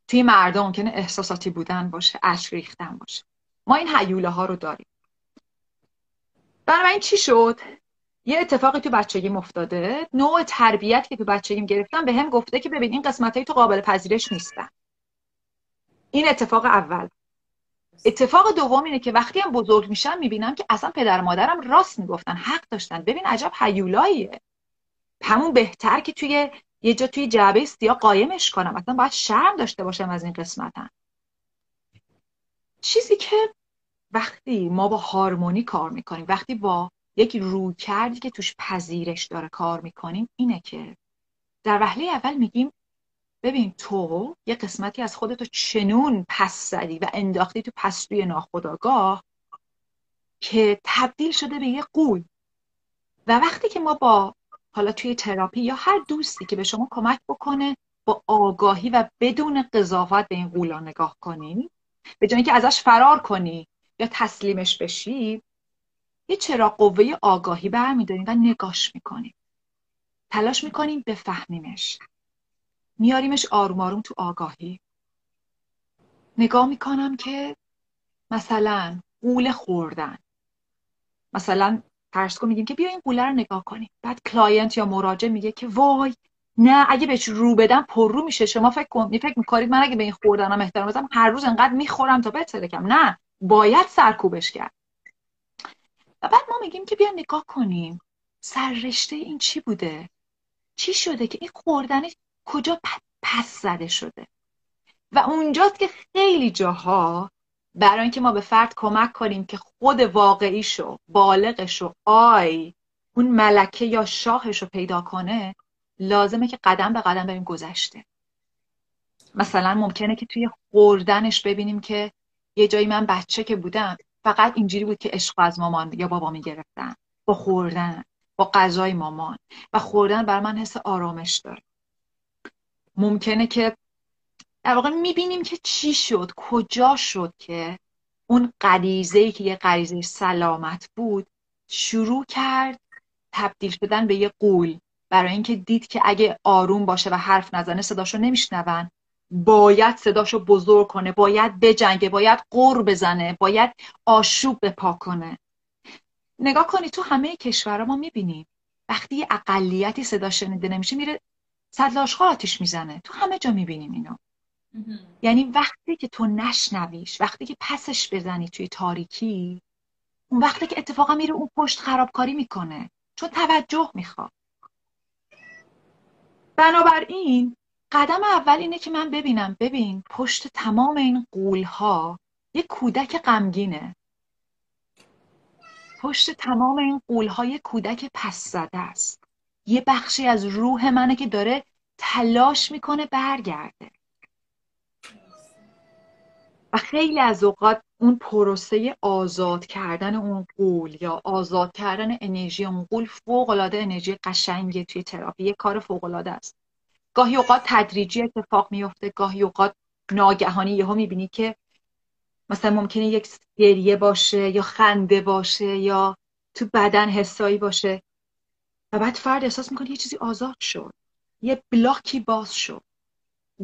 توی مردم ممکنه احساساتی بودن باشه اشک ریختن باشه. ما این حیوله ها رو داریم. بنابراین چی شد؟ یه اتفاقی تو بچگی افتاده. نوع تربیت که تو بچگیم گرفتم به هم گفته که ببین این قسمت تو قابل پذیرش نیستن. این اتفاق اول. اتفاق دوم اینه که وقتی هم بزرگ میشم می‌بینم که اصلا پدر مادرم راست می‌گفتن حق داشتن. ببین عجب حیولاییه همون بهتر که توی یه جا توی جعبه سیاه قایمش کنم. اصلا باید شرم داشته باشم از این قسمتن. چیزی که وقتی ما با هارمونی کار می‌کنیم وقتی با یک روی کردی که توش پذیرش داره کار می‌کنیم اینه که در وهله اول میگیم ببین تو یه قسمتی از خودتو چنون پس زدی و انداختی تو پستوی ناخداگاه که تبدیل شده به یه قول. و وقتی که ما با حالا توی تراپی یا هر دوستی که به شما کمک بکنه با آگاهی و بدون قضاوت به این قولا نگاه کنی به جایی که ازش فرار کنی یا تسلیمش بشی یه چرا قوه آگاهی برمیداریم و نگاش می‌کنیم. تلاش می‌کنیم بفهمیمش. میاریمش آروم آروم تو آگاهی. نگاه می‌کنم که مثلا غول خوردن. مثلا فرض کن میگیم که بیا این غوله رو نگاه کنیم. بعد client یا مراجع میگه که وای نه اگه بهش رو بدم پررو میشه. شما فکر کن فکر می‌کنید من اگه به این خوردنم احترام بذارم هر روز انقدر می‌خورم تا بترکم نه باید سرکوبش کرد. بعد ما میگیم که بیا نگاه کنیم. سررشته این چی بوده؟ چی شده که این خوردن کجا پس زده شده؟ و اونجاست که خیلی جاها برای اینکه ما به فرد کمک کنیم که خود واقعیشو بالغشو آی اون ملکه یا شاهش رو پیدا کنه لازمه که قدم به قدم بریم گذشته. مثلا ممکنه که توی خوردنش ببینیم که یه جایی من بچه که بودم فقط اینجوری بود که عشق از مامان یا بابا می‌گرفتن. با خوردن با غذای مامان. و خوردن بر من حس آرامش داره. ممکنه که در واقع می‌بینیم که چی شد کجا شد که اون غریزه ای که یه غریزه سلامت بود شروع کرد تبدیل شدن به یه قول. برای اینکه دید که اگه آروم باشه و حرف نزنه صداشو نمیشنون. باید صداشو بزرگ کنه باید بجنگه باید قور بزنه باید آشوب بپا کنه. نگاه کنی تو همه کشورها ما می‌بینیم وقتی یه اقلیتی صدا شنیده نمیشه میره صدلاشخا آتیش می‌زنه. تو همه جا می‌بینیم اینو. یعنی وقتی که تو نشنویش وقتی که پسش بزنی توی تاریکی اون وقتی که اتفاقا میره اون پشت خرابکاری می‌کنه چون توجه می‌خواد. بنابراین قدم اول اینه که من ببینم ببین پشت تمام این قول ها یه کودک غمگینه. پشت تمام این قول ها یه کودک پس زده است. یه بخشی از روح منه که داره تلاش می‌کنه برگرده. و خیلی از اوقات اون پروسه آزاد کردن اون قول یا آزاد کردن انرژی اون قول فوق انرژی قشنگه توی تراپی. یه کار فوق است. گاهی اوقات تدریجی اتفاق میفته گاهی اوقات ناگهانی یهو می‌بینی که مثلا ممکنه یک گریه باشه یا خنده باشه یا تو بدن حسایی باشه و بعد فرد احساس می‌کنه یه چیزی آزاد شد یه بلاکی باز شد.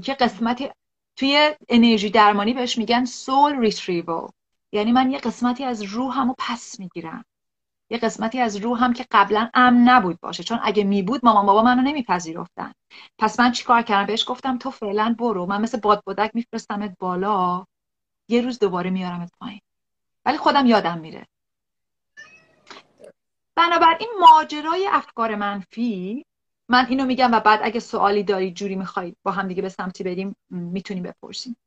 یه قسمتی توی انرژی درمانی بهش میگن سول ریتریوال یعنی من یه قسمتی از روحمو پس می‌گیرم. یه قسمتی از روحم که قبلا امن نبود باشه. چون اگه می بود مامان بابا منو نمیپذیرفتن. پس من چیکار کردم؟ بهش گفتم تو فعلا برو. من مثل باد بادک میفرستمت بالا. یه روز دوباره میارمت پایین. ولی خودم یادم میره. بنابراین ماجرای افکار منفی من اینو میگم و بعد اگه سوالی داری جوری می‌خواید با هم دیگه به سمتی بریم می‌تونیم بپرسیم.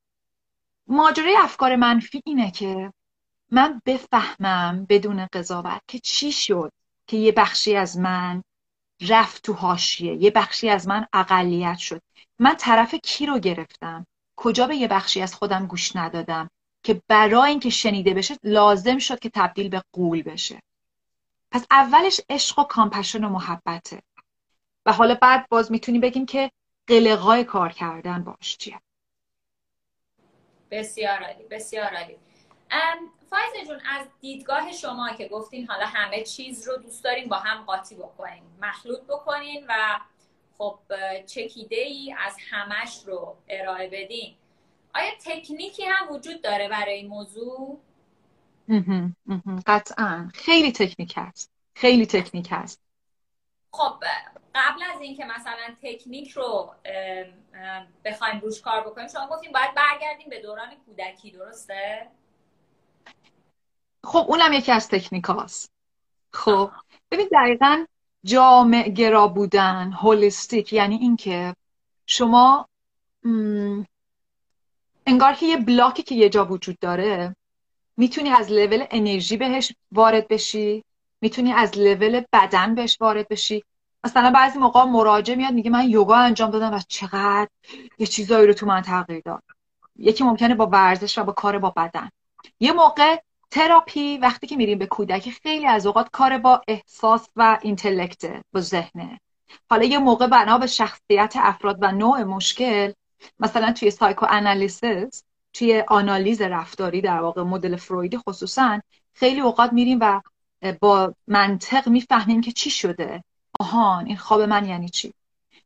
ماجرای افکار منفی اینه که من بفهمم بدون قضاوت که چی شد که یه بخشی از من رفت تو حاشیه یه بخشی از من اقلیت شد. من طرف کی رو گرفتم؟ کجا به یه بخشی از خودم گوش ندادم که برای اینکه شنیده بشه لازم شد که تبدیل به قول بشه؟ پس اولش عشق و کامپشن و محبته. و حالا بعد باز می‌تونی بگیم که قلقای کار کردن باش چیه؟ بسیار عالی بسیار عالی. فایزه جون از دیدگاه شما که گفتین حالا همه چیز رو دوست داریم با هم قاطی بکنین مخلوط بکنین و خب چکیده ای از همش رو ارائه بدین. آیا تکنیکی هم وجود داره برای این موضوع؟ قطعا. خیلی تکنیک هست. خیلی تکنیک هست. خب قبل از اینکه مثلا تکنیک رو بخوایم روش کار بکنیم شما گفتیم باید برگردیم به دوران کودکی درسته؟ خب اونم یکی از تکنیک هاست. خب ببین دقیقا جامع گرا بودن هولیستیک یعنی اینکه شما انگار که یه بلاکی که یه جا وجود داره می‌تونی از لول انرژی بهش وارد بشی می‌تونی از لول بدن بهش وارد بشی. مثلا بعضی موقع مراجع میاد میگه من یوگا انجام دادم و چقدر یه چیزایی رو تو من تغییر داد. یکی ممکنه با ورزش و با کار با بدن. یه موقع تراپی وقتی که میریم به کودکی خیلی از اوقات کار با احساس و intellect با ذهنه. حالا یه موقع بنا به شخصیت افراد و نوع مشکل مثلا توی psychoanalysis توی آنالیز رفتاری در واقع مدل فرویدی خصوصا خیلی اوقات میریم و با منطق می‌فهمیم که چی شده. آهان این خواب من یعنی چی؟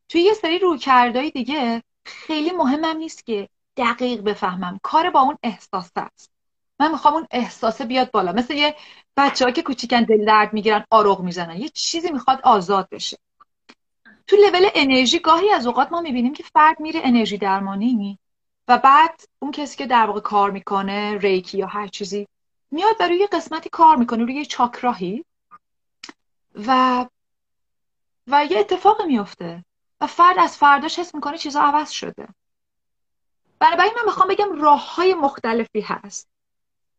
توی یه سری رویکردهای دیگه خیلی مهمم نیست که دقیق بفهمم. کار با اون احساس است. من می‌خوام اون احساسه بیاد بالا. مثل یه بچه که کوچیکن دل درد می‌گیرن آروغ می‌زنن. یه چیزی می‌خواد آزاد بشه. تو لول انرژی گاهی از اوقات ما می‌بینیم که فرد میره انرژی درمانی و بعد اون کسی که در واقع کار می‌کنه ریکی یا هر چیزی میاد و روی قسمتی کار می‌کنه روی چاکراهی و و یه اتفاق میفته و فرد از فرداش حس می‌کنه چیزا عوض شده. بنابراین من می‌خوام بگم راه های مختلفی هست.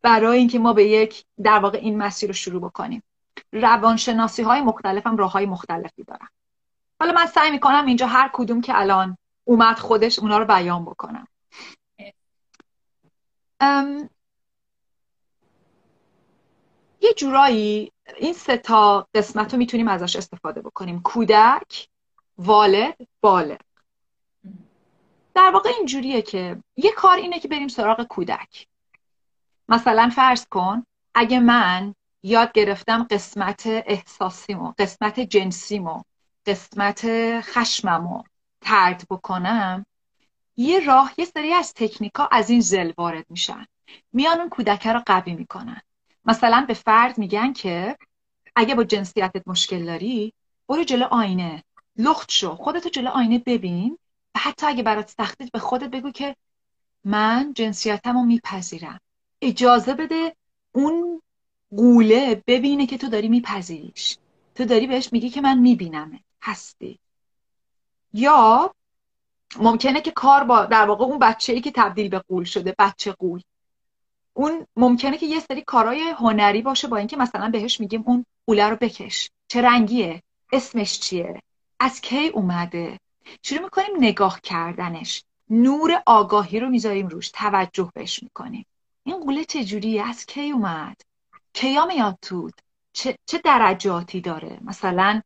برای اینکه ما به یک در واقع این مسیر رو شروع بکنیم. روانشناسی های مختلف هم راه های مختلفی دارن. حالا من سعی می‌کنم اینجا هر کدوم که الان اومد خودش اونا رو بیان بکنم. یه جورایی این سه تا قسمت رو می‌تونیم ازش استفاده بکنیم. کودک والد بالغ در واقع اینجوریه که یه کار اینه که بریم سراغ کودک. مثلا فرض کن اگه من یاد گرفتم قسمت احساسیمو قسمت جنسیمو قسمت خشممو ترد بکنم یه راه یه سری از تکنیکا از این زل وارد میشن. میان اون کودکه رو قوی می‌کنن. مثلا به فرد میگن که اگه با جنسیتت مشکل داری برو جلو آینه. لخت شو. خودتو جلو آینه ببین. و حتی اگه برات سختید به خودت بگو که من جنسیتم رو میپذیرم. اجازه بده اون قوله ببینه که تو داری میپذیریش. تو داری بهش میگی که من میبینمه. هستی. یا ممکنه که کار با در واقع اون بچه ای که تبدیل به قول شده بچه قول. اون ممکنه که یه سری کارهای هنری باشه با اینکه مثلا بهش میگیم اون قوله رو بکش. چه رنگیه؟ اسمش چیه؟ از کی اومده؟ شروع می‌کنیم نگاه کردنش. نور آگاهی رو می‌ذاریم روش. توجه بهش می‌کنیم. این قوله چجوری از کی اومد؟ کیا میاد تو؟ چه, چه درجاتی داره؟ مثلا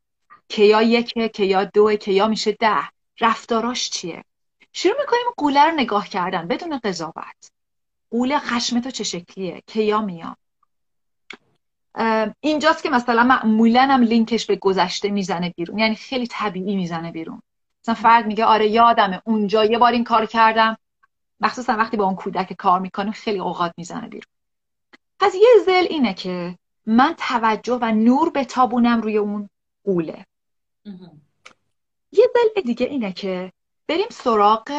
کیا یکه کیا دوه کیا میشه ده؟ رفتاراش چیه؟ شروع می‌کنیم قوله رو نگاه کردن بدون قضاوت. قوله خشم تو چه شکلیه؟ کیا میاد؟ اینجاست که مثلا معمولا هم لینکش به گذشته می‌زنه بیرون. یعنی خیلی طبیعی می‌زنه بیرون. مثلا فرد میگه آره یادمه. اونجا یه بار این کار کردم. مخصوصا وقتی با اون کودک کار می‌کنه خیلی اوقات می‌زنه بیرون. پس یه زل اینه که من توجه و نور بتابونم روی اون قوله. یه زل دیگه اینه که بریم سراغ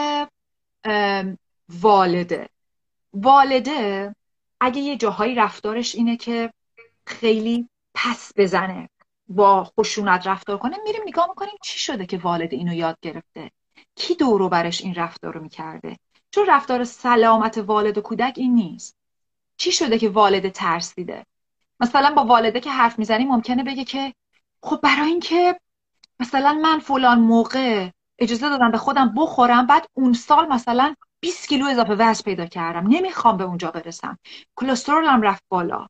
والده. والده اگه یه جاهایی رفتارش اینه که خیلی پس بزنه با خشونت رفتار کنه میریم نگاه می‌کنیم چی شده که والد اینو یاد گرفته؟ کی دورو برش این رفتار رو می‌کرده؟ چون رفتار سلامت والد و کودک این نیست. چی شده که والد ترسیده؟ مثلا با والده که حرف می‌زنی ممکنه بگه که خب برای اینکه مثلا من فلان موقع اجازه دادم به خودم بخورم بعد اون سال مثلا 20 کیلو اضافه وزن پیدا کردم. نمی‌خوام به اونجا برسم. کلسترولم رفت بالا.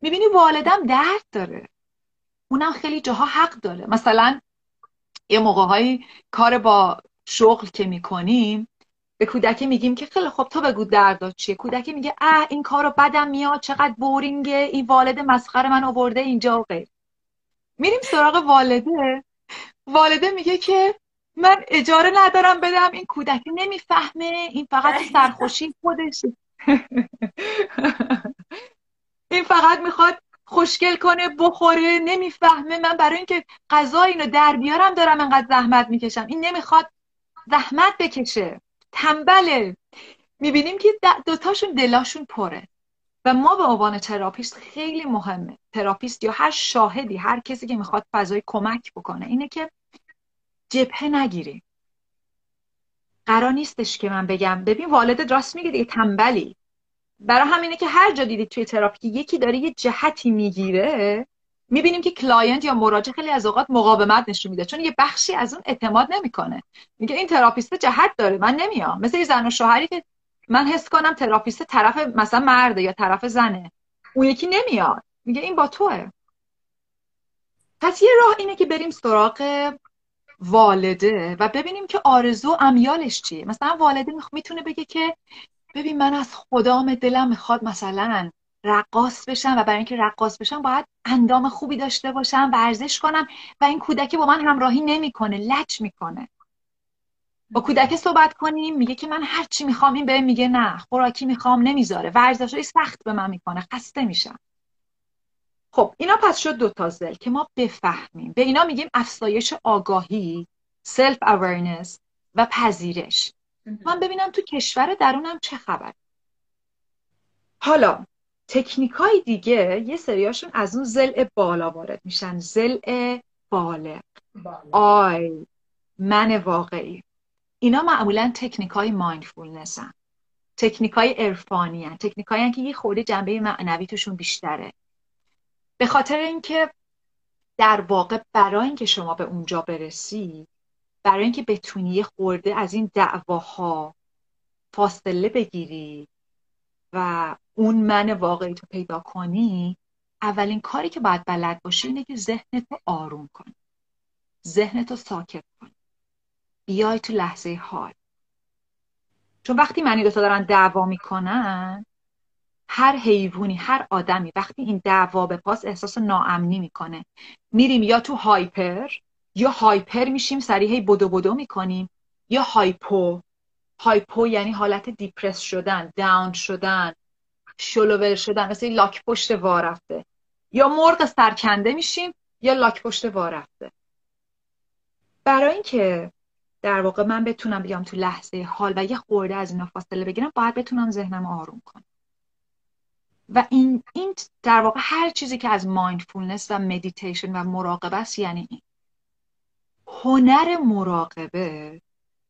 می‌بینی والدم درد داره. اونم خیلی جاها حق داره. مثلا یه موقع کار با شغل که می‌کنیم به کودکی میگیم که خیلی خب تو بگو دردات چیه. کودکی میگه اه این کارو بدم میاد چقدر بورینگه این والد مسخره من آورده اینجا و غیر. میریم سراغ والده. والده میگه که من اجاره ندارم بدم این کودکی نمی‌فهمه این فقط سرخوشی خودشه این فقط می‌خواد خوشگل کنه بخوره نمی‌فهمه. من برای اینکه غذا اینو در بیارم دارم انقدر زحمت می‌کشم. این نمی‌خواد زحمت بکشه. تنبله. می‌بینیم که دوتاشون دلاشون پره و ما به عنوان therapist خیلی مهمه. therapist یا هر شاهدی هر کسی که می‌خواد فضای کمک بکنه اینه که جبهه نگیریم. قرار نیستش که من بگم. ببین والد راست میگه دیگه تنبلی. برای همینه که هر جا دیدید توی تراپی یکی داره یه جهتی می‌گیره می‌بینیم که client یا مراجع خیلی از اوقات مقاومت نشون میده چون یه بخشی از اون اعتماد نمی‌کنه. میگه این therapist جهت داره من نمیام. مثل یه زن و شوهری که من حس کنم therapist طرف مثلا مرده یا طرف زنه. اون یکی نمیاد. میگه این با توه. پس یه راه اینه که بریم سراغ والده و ببینیم که آرزو امیالش چیه. مثلا والده می‌تونه بگه که ببین من از خدام دلم می‌خواد مثلا رقاص بشم و برای اینکه رقاص بشم باید اندام خوبی داشته باشم ورزش کنم و این کودکی با من همراهی نمی‌کنه لچ می‌کنه. با کودک صحبت کنیم میگه که من هر چی می‌خوام این به میگه نه خوراکی می‌خوام نمی‌ذاره. ورزشای سخت به من می‌کنه خسته میشم. خب اینا پس شد دو تا زل که ما بفهمیم. به اینا میگیم افزایش آگاهی سلف awareness و پذیرش. من ببینم تو کشور درونم چه خبر. حالا تکنیک های دیگه یه سریاشون از اون زل بالا وارد میشن. زل بالغ آی من واقعی. اینا معمولا تکنیک های مایندفولنس هن تکنیک های عرفانی هن تکنیک که یه خورده جنبه معنوی توشون بیشتره. به خاطر اینکه در واقع برای اینکه شما به اونجا برسی برای اینکه بتونی یه خورده از این دعواها فاصله بگیری و اون من واقعی تو پیدا کنی اولین کاری که باید بلد باشی اینه که ذهنتو آروم کنی. ذهنتو ساکت کنی. بیای تو لحظه حال. چون وقتی منی دوتا دارن دعوا می‌کنن هر حیوانی هر آدمی وقتی این دعوا به پاس احساس ناامنی می‌کنه. میریم یا تو هایپر یا هایپر میشیم سریع هی بدو بدو می‌کنیم یا هایپو هایپو یعنی حالت دیپرس شدن داون شدن شل و ول شدن مثل لاک پشت وارفته یا مرغ سرکنده میشیم یا لاک پشت وارفته برای اینکه در واقع من بتونم بیام تو لحظه حال و یه خورده از اینا فاصله بگیرم باید بتونم ذهنم آروم کنم. و این, این در واقع هر چیزی که از mindfulness و مدیتیشن و مراقبه است یعنی این. هنر مراقبه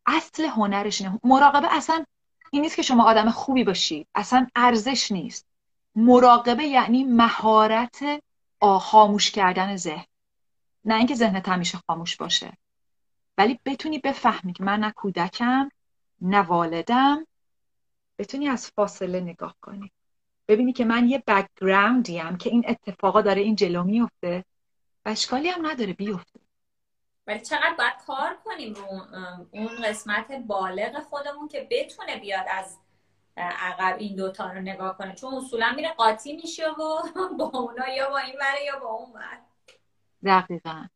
اصل هنرش اینه. مراقبه اصلا این نیست که شما آدم خوبی باشید اصلا ارزش نیست. مراقبه یعنی مهارت خاموش کردن ذهن. نه اینکه ذهنت همیشه خاموش باشه. ولی بتونی بفهمی که من نه کودکم نه والدم. بتونی از فاصله نگاه کنی. ببینی که من یه بکگراندی هم که این اتفاقا داره این جلو میفته و اشکالی هم نداره بیفته. ولی چقدر باید کار کنیم رو اون قسمت بالغ خودمون که بتونه بیاد از عقب این دوتا رو نگاه کنه. چون اصولا میره قاطی میشه و با اونا یا با این وره یا با اون ور. دقیقا.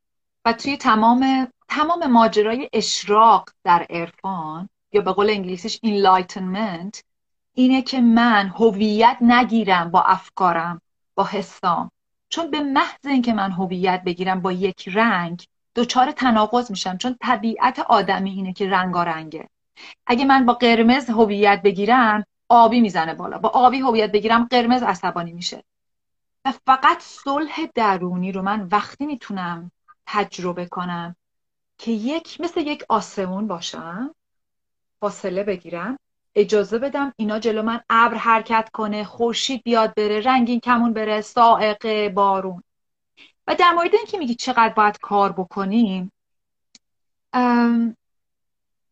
و توی تمام تمام ماجرای اشراق در عرفان یا به قول انگلیسیش enlightenment اینه که من هویت نگیرم با افکارم با حسام. چون به محض اینکه من هویت بگیرم با یک رنگ دچار تناقض میشم چون طبیعت آدمی اینه که رنگارنگه. اگه من با قرمز هویت بگیرم آبی می‌زنه بالا. با آبی هویت بگیرم قرمز عصبانی میشه. و فقط صلح درونی رو من وقتی می‌تونم تجربه کنم که یک مثل یک آسمون باشم فاصله بگیرم اجازه بدم اینا جلو من ابر حرکت کنه خورشید بیاد بره رنگین کمون بره سائقه بارون. و در مورد اینکه میگی چقدر باید کار بکنیم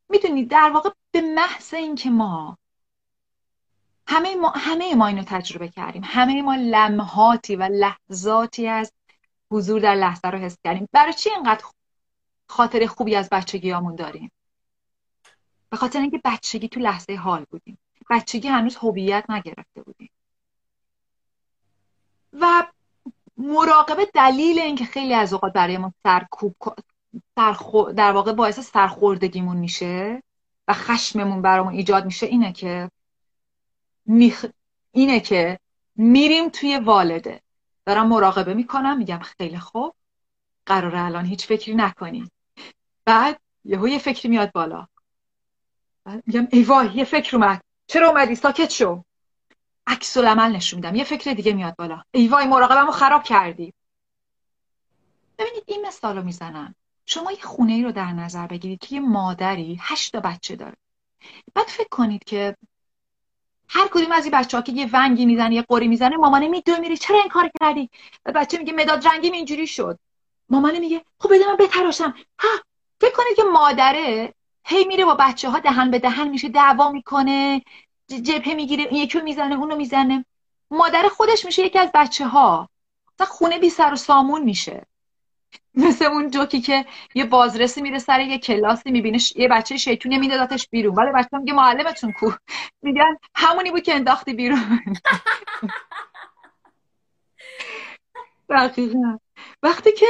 می‌دونید در واقع به محض اینکه ما همه ما همه ما اینو تجربه کردیم. همه ما لمحاتی و لحظاتی از حضور در لحظه رو حس کردیم. برای چی اینقدر خاطر خوبی از بچگیامون داریم؟ به خاطر اینکه بچگی تو لحظه حال بودیم. بچگی هنوز هویت نگرفته بودیم. و مراقبه دلیل اینکه خیلی از اوقات برای ما سرکوب در واقع باعث سرخوردگیمون میشه و خشممون برامون ایجاد میشه اینه که میخ... اینه که میریم توی والده. دارم مراقبه می‌کنم میگم خیلی خوب. قراره الان هیچ فکری نکنی. بعد یهو یه فکری میاد بالا. میگم ای وای یه فکر اومد. چرا اومدی؟ ساکت شو. عکس العمل نشون میدم. یه فکر دیگه میاد بالا. ای وای مراقبمو خراب کردی. ببینید این مثال رو می‌زنم. شما یه خونه ای رو در نظر بگیرید. که یه مادری هشت تا بچه داره. بعد فکر کنید که هر کدوم از این بچه ها که یه ونگی می‌زنه یه قری می‌زنه مامانه میدوه میری. چرا این کار کردی؟ بچه میگه مداد رنگی اینجوری شد. مامانه میگه خب بده من بتراشم ها فکر کنید که مادره هی میره با بچه ها دهن به دهن میشه دعوا می‌کنه. جبهه می‌گیره این یکی می‌زنه اونو می‌زنه. مادر خودش میشه یکی از بچه ها خونه بی سر و سامون میشه. مثل اون جوکی که یه بازرسی میره سر یه کلاسی می‌بینه یه بچه شیطونه میدادتش بیرون. ولی بچه میگه معلمتون کو؟ میگن همونی بود که انداختی بیرون. دقیقا. وقتی که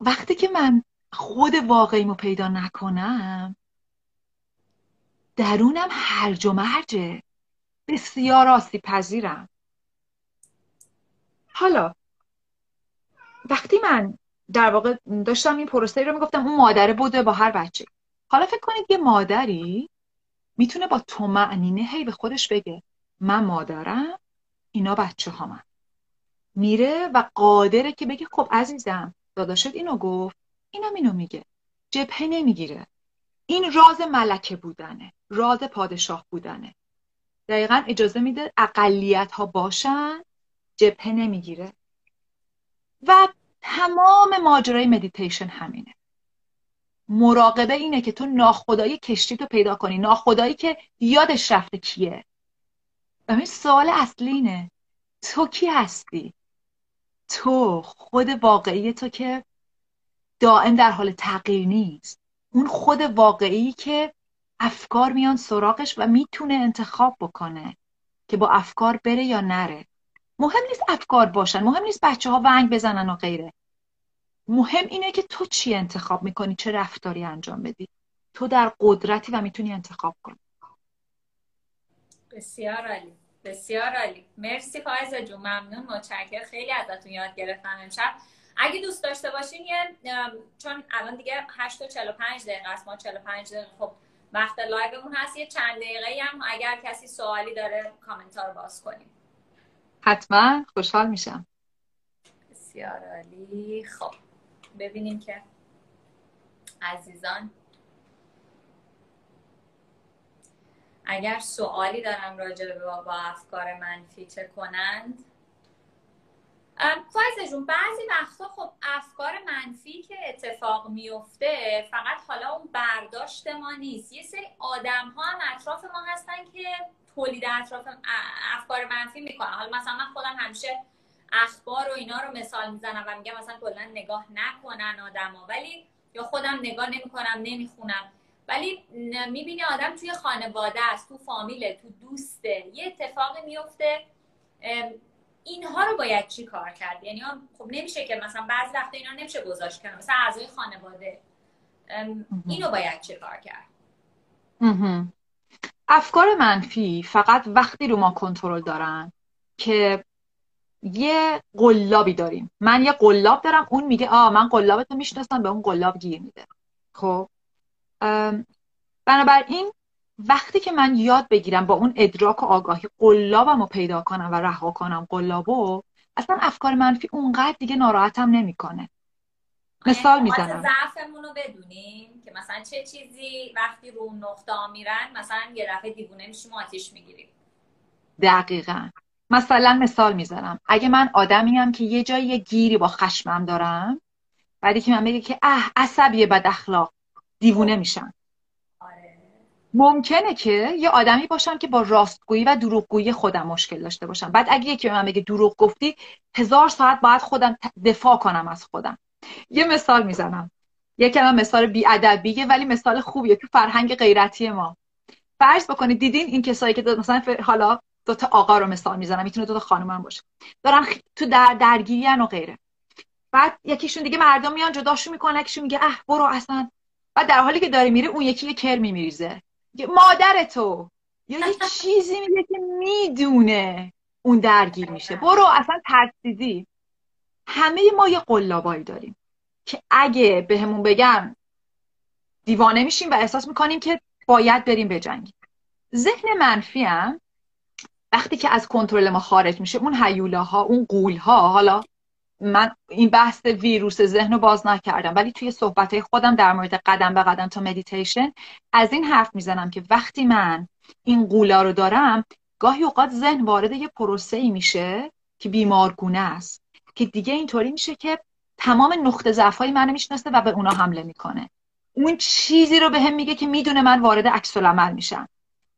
وقتی که من خود واقعیمو پیدا نکنم درونم هرج و مرجه. بسیار آسیب پذیرم حالا وقتی من در واقع داشتم این پروسه رو می‌گفتم اون مادره بوده با هر بچه. حالا فکر کنید یه مادری می‌تونه با تو معنینه هی به خودش بگه من مادرم اینا بچه ها من. میره و قادره که بگه خب عزیزم داداشت اینو گفت اینم اینو میگه. جبهه نمی‌گیره. این راز ملکه بودنه راز پادشاه بودنه. دقیقا اجازه میده اقلیت ها باشن جبهه نمی‌گیره. و تمام ماجرای مدیتیشن همینه. مراقبه اینه که تو ناخدایی کشتی تو پیدا کنی. ناخدایی که یادش رفته کیه. ببین سوال اصلی اینه. تو کی هستی؟ تو خود واقعی تو که دائم در حال تغییر نیست. اون خود واقعی که افکار میان سراغش و می‌تونه انتخاب بکنه که با افکار بره یا نره. مهم نیست افکار باشن مهم نیست بچه ها ونگ بزنن و غیره. مهم اینه که تو چی انتخاب می‌کنی چه رفتاری انجام بدی. تو در قدرتی و می‌تونی انتخاب کنی. بسیار عالی بسیار عالی. مرسی فایزه جون ممنون متشکر خیلی ازتون یاد گرفتم امشب. اگه دوست داشته باشین یه چون الان دیگه 8 و 45 دقیقه است ما 45 دقیقه خب وقت live مون هست. یه چند دقیقه هم اگر کسی سوالی داره کامنت رو باز کنیم. حتما. خوشحال میشم. بسیار عالی. خب ببینیم که عزیزان اگر سوالی دارم راجع به با افکار منفی چه کنند؟ فایزه جون بعضی وقتا خب افکار منفی که اتفاق میفته فقط حالا اون برداشت ما نیست. یه سری آدم ها هم اطراف ما هستن که تولید اطراف افکار منفی می‌کنن. حالا مثلا من خودم همیشه اخبار و اینا رو مثال می‌زنم و میگم مثلا کلا نگاه نکنن آدما ولی یا خودم نگاه نمی‌کنم نمی‌خونم. ولی می‌بینی آدم توی خانواده است تو فامیله تو دوسته. یه اتفاقی میفته اینها رو باید چی کار کرد؟ یعنی خب نمیشه که مثلا بعضی وقتا اینا نمیشه گذاشت کنم مثلا اعضای خانواده. اینو باید چه کار کرد؟ افکار منفی فقط وقتی رو ما کنترل دارن که یه قلابی داریم. من یه قلاب دارم اون میگه آ من قلابتو می‌شناسم به اون قلاب گیر میده. خب؟ بنابراین وقتی که من یاد بگیرم با اون ادراک و آگاهی قلابم رو پیدا کنم و رها کنم قلابو اصلا افکار منفی اونقدر دیگه ناراحتم نمی‌کنه. مثال می‌زنم. ضعفمون رو بدونیم که مثلا چه چیزی وقتی رو نقطه میرن مثلا یه دفعه دیوونه میشیم و آتیش می‌گیریم. دقیقا. مثلا مثال می‌زنم. اگه من آدمیم که یه جایی یه گیری با خشمم دارم بعدی که من بگه که اه عصبیه بد اخلاق دیوونه میشن آره ممکنه که یه آدمی باشم که با راستگویی و دروغگویی خودم مشکل داشته باشم. بعد اگه یکی به من بگه دروغ گفتی هزار ساعت باید خودم دفاع کنم از خودم. یه مثال می‌زنم. یکی هم مثال بیادبیه ولی مثال خوبیه تو فرهنگ غیرتی ما. فرض بکنید دیدین این کسایی که مثلا حالا دو تا آقا رو مثال می‌زنم. می‌تونه دو تا خانم هم باشه. دارن تو در درگیری و غیره. بعد یکیشون دیگه مردم میان جداشون می‌کنه یکیشون میگه اه برو اصلا. بعد در حالی که داره میره اون یکی یه کرمی میریزه. مادر تو. یا یه چیزی میگه که می‌دونه اون درگیر میشه. برو اصلا ترسیدی. همه ما یه قلابایی داریم که اگه بهمون بگن دیوانه میشیم و احساس می‌کنیم که باید بریم بجنگیم ذهن منفی هم وقتی که از کنترل ما خارج میشه اون هیولاها اون قولها حالا من این بحث ویروس ذهن رو باز نکردم ولی توی صحبت خودم در مورد قدم به قدم تا مدیتیشن از این حرف می‌زنم که وقتی من این قولا رو دارم گاهی اوقات ذهن وارد یه پروسه ای میشه که بیمارگونه است که دیگه اینطوری میشه که تمام نقطه ضعف های منو می‌شناسه و به اونا حمله می‌کنه. اون چیزی رو به میگه که می‌دونه من وارد عکس العمل میشم.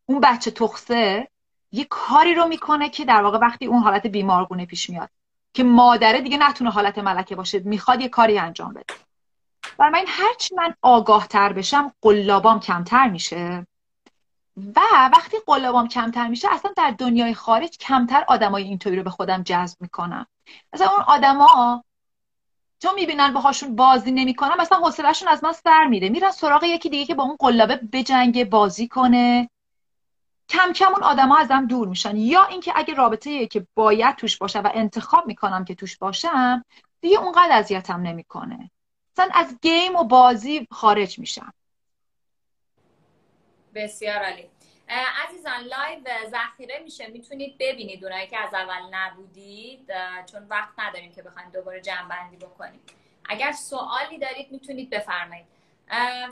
اون بچه تخصه یه کاری رو می‌کنه که در واقع وقتی اون حالت بیمارگونه پیش میاد. که مادره دیگه نتونه حالت ملکه باشه می‌خواد یه کاری انجام بده. برای من هرچی من آگاه تر بشم قلابام کمتر میشه. و وقتی قلابام کمتر میشه اصلا در دنیای خارج کمتر آدمای اینطوری رو به خودم جذب می‌کنم. مثلا اون آدما چون می‌بینن باهاشون بازی نمی‌کنم مثلا حوصلهشون از من سر میره. میرن سراغ یکی دیگه که با اون قلابه بجنگه بازی کنه. کم کم اون آدما ازم دور میشن. یا اینکه اگه رابطه که باید توش باشه و انتخاب می‌کنم که توش باشم دیگه اونقدر اذیتم نمی‌کنه. مثلا از game و بازی خارج میشم. بسیار عالی. عزیزان live ذخیره میشه. می‌تونید ببینید اونایی که از اول نبودید چون وقت نداریم که بخوایم دوباره جمع بندی بکنیم. اگر سوالی دارید می‌تونید بفرمایید.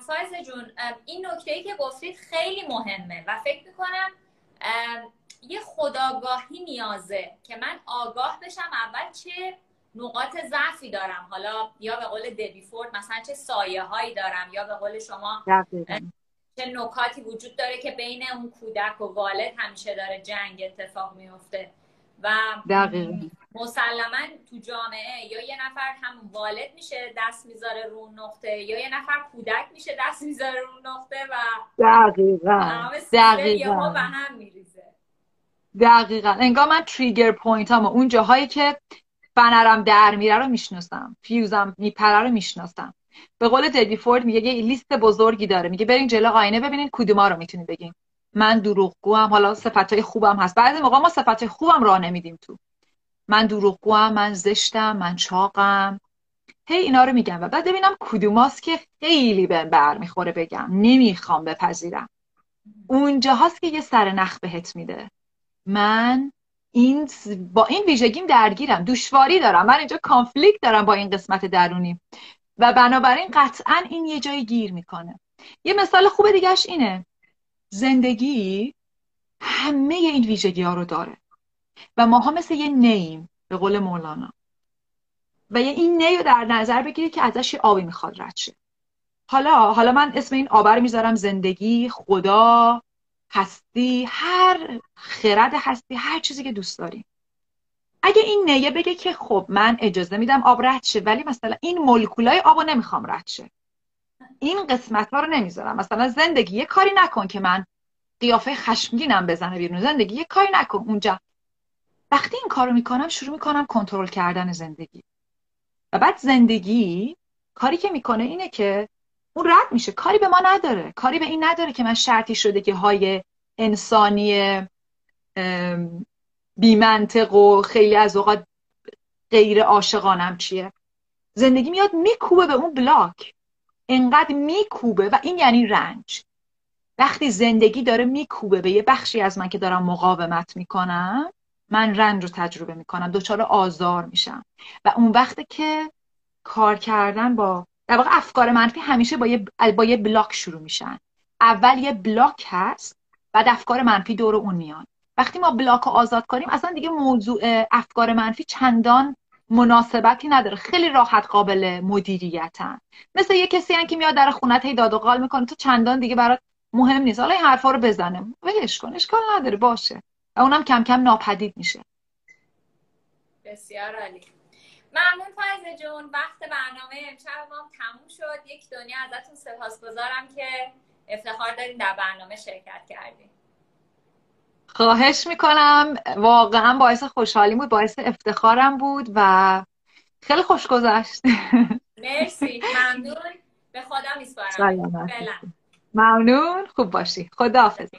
فایز جون این نکته ای که گفتید خیلی مهمه و فکر می‌کنم یه خداگاهی نیازه که من آگاه بشم اول چه نقاط ضعفی دارم. حالا یا به قول دبی فورد مثلا چه سایه هایی دارم یا به قول شما چه نکاتی وجود داره که بین اون کودک و والد همیشه داره جنگ اتفاق میفته و مسلما تو جامعه یا یه نفر هم والد میشه دست می‌ذاره رو نقطه یا یه نفر کودک میشه دست می‌ذاره رو نقطه و دقیقا دقیقا. به هم میریزه. دقیقا. انگار من trigger point هم اون جاهایی که فنرم در میره رو می‌شناسم فیوزم میپره رو می‌شناسم. به قول دبی فورد میگه یه لیست بزرگی داره میگه برین جلو آینه ببینین کدوما رو می‌تونید بگین. من دروغگو هم حالا صفتای خوبم هست. بعضی موقع ما صفتای خوبم راه نمیدیم تو. من دروغگو هم من زشتم من چاقم. هی اینا رو میگم و بعد ببینم کدوماست که خیلی بر می‌خوره بگم. نمی‌خوام بپذیرم. اونجا هست که یه سر نخ بهت میده. من این با این ویژگیم درگیرم. دشواری دارم. من اینجا کانفلیکت دارم با این قسمت درونی. و بنابراین قطعا این یه جایی گیر می‌کنه. یه مثال خوب دیگهش اینه. زندگی همه این ویژگی ها رو داره. و ماها مثل یه نیم به قول مولانا. و یه این نی رو در نظر بگیرید که ازش آبی می‌خواد رد شه. حالا حالا من اسم این آبه رو می‌ذارم زندگی خدا هستی هر خرد هستی هر چیزی که دوست داریم اگه این نیه بگه که خب من اجازه میدم آب رد شه ولی مثلا این مولکولای آبو نمی‌خوام رد شه. این قسمت ها رو نمی‌ذارم. مثلا زندگی یه کاری نکن که من قیافه خشمگینم بزنه بیرون. زندگی یه کاری نکن. اونجا وقتی این کارو می‌کنم شروع می‌کنم کنترل کردن زندگی. و بعد زندگی کاری که می‌کنه اینه که اون رد میشه. کاری به ما نداره. کاری به این نداره که من شرطی شده که های انسانی بیمنطق و خیلی از اوقات غیر عاشقانم چیه. زندگی میاد میکوبه به اون بلاک. انقدر میکوبه و این یعنی رنج. وقتی زندگی داره میکوبه به یه بخشی از من که دارم مقاومت می‌کنم من رنج رو تجربه می‌کنم دچار آزار میشم. و اون وقتی که کار کردن با در واقع افکار منفی همیشه با یه, با یه بلاک شروع میشن. اول یه بلاک هست بعد افکار منفی دور اون میان. وقتی ما بلاک رو آزاد کنیم اصلا دیگه موضوع افکار منفی چندان مناسبتی نداره. خیلی راحت قابل مدیریتن. مثل یه کسی هم که میاد در خونت هی داد و قال می‌کنه تو چندان دیگه برات مهم نیست. حالا این حرفا رو بزنه. ولش کن اشکال نداره باشه. و اونم کم کم ناپدید میشه. بسیار عالی. ممنون فایزه جون. وقت برنامه امشب ما تموم شد. یک دنیا ازتون سپاسگزارم که افتخار دارین در برنامه شرکت کردین خواهش می‌کنم. واقعا باعث خوشحالی بود باعث افتخارم بود و خیلی خوش گذشت. مرسی. ممنون. به خدا میسپارم. ممنون. خوب باشی. خدا حافظ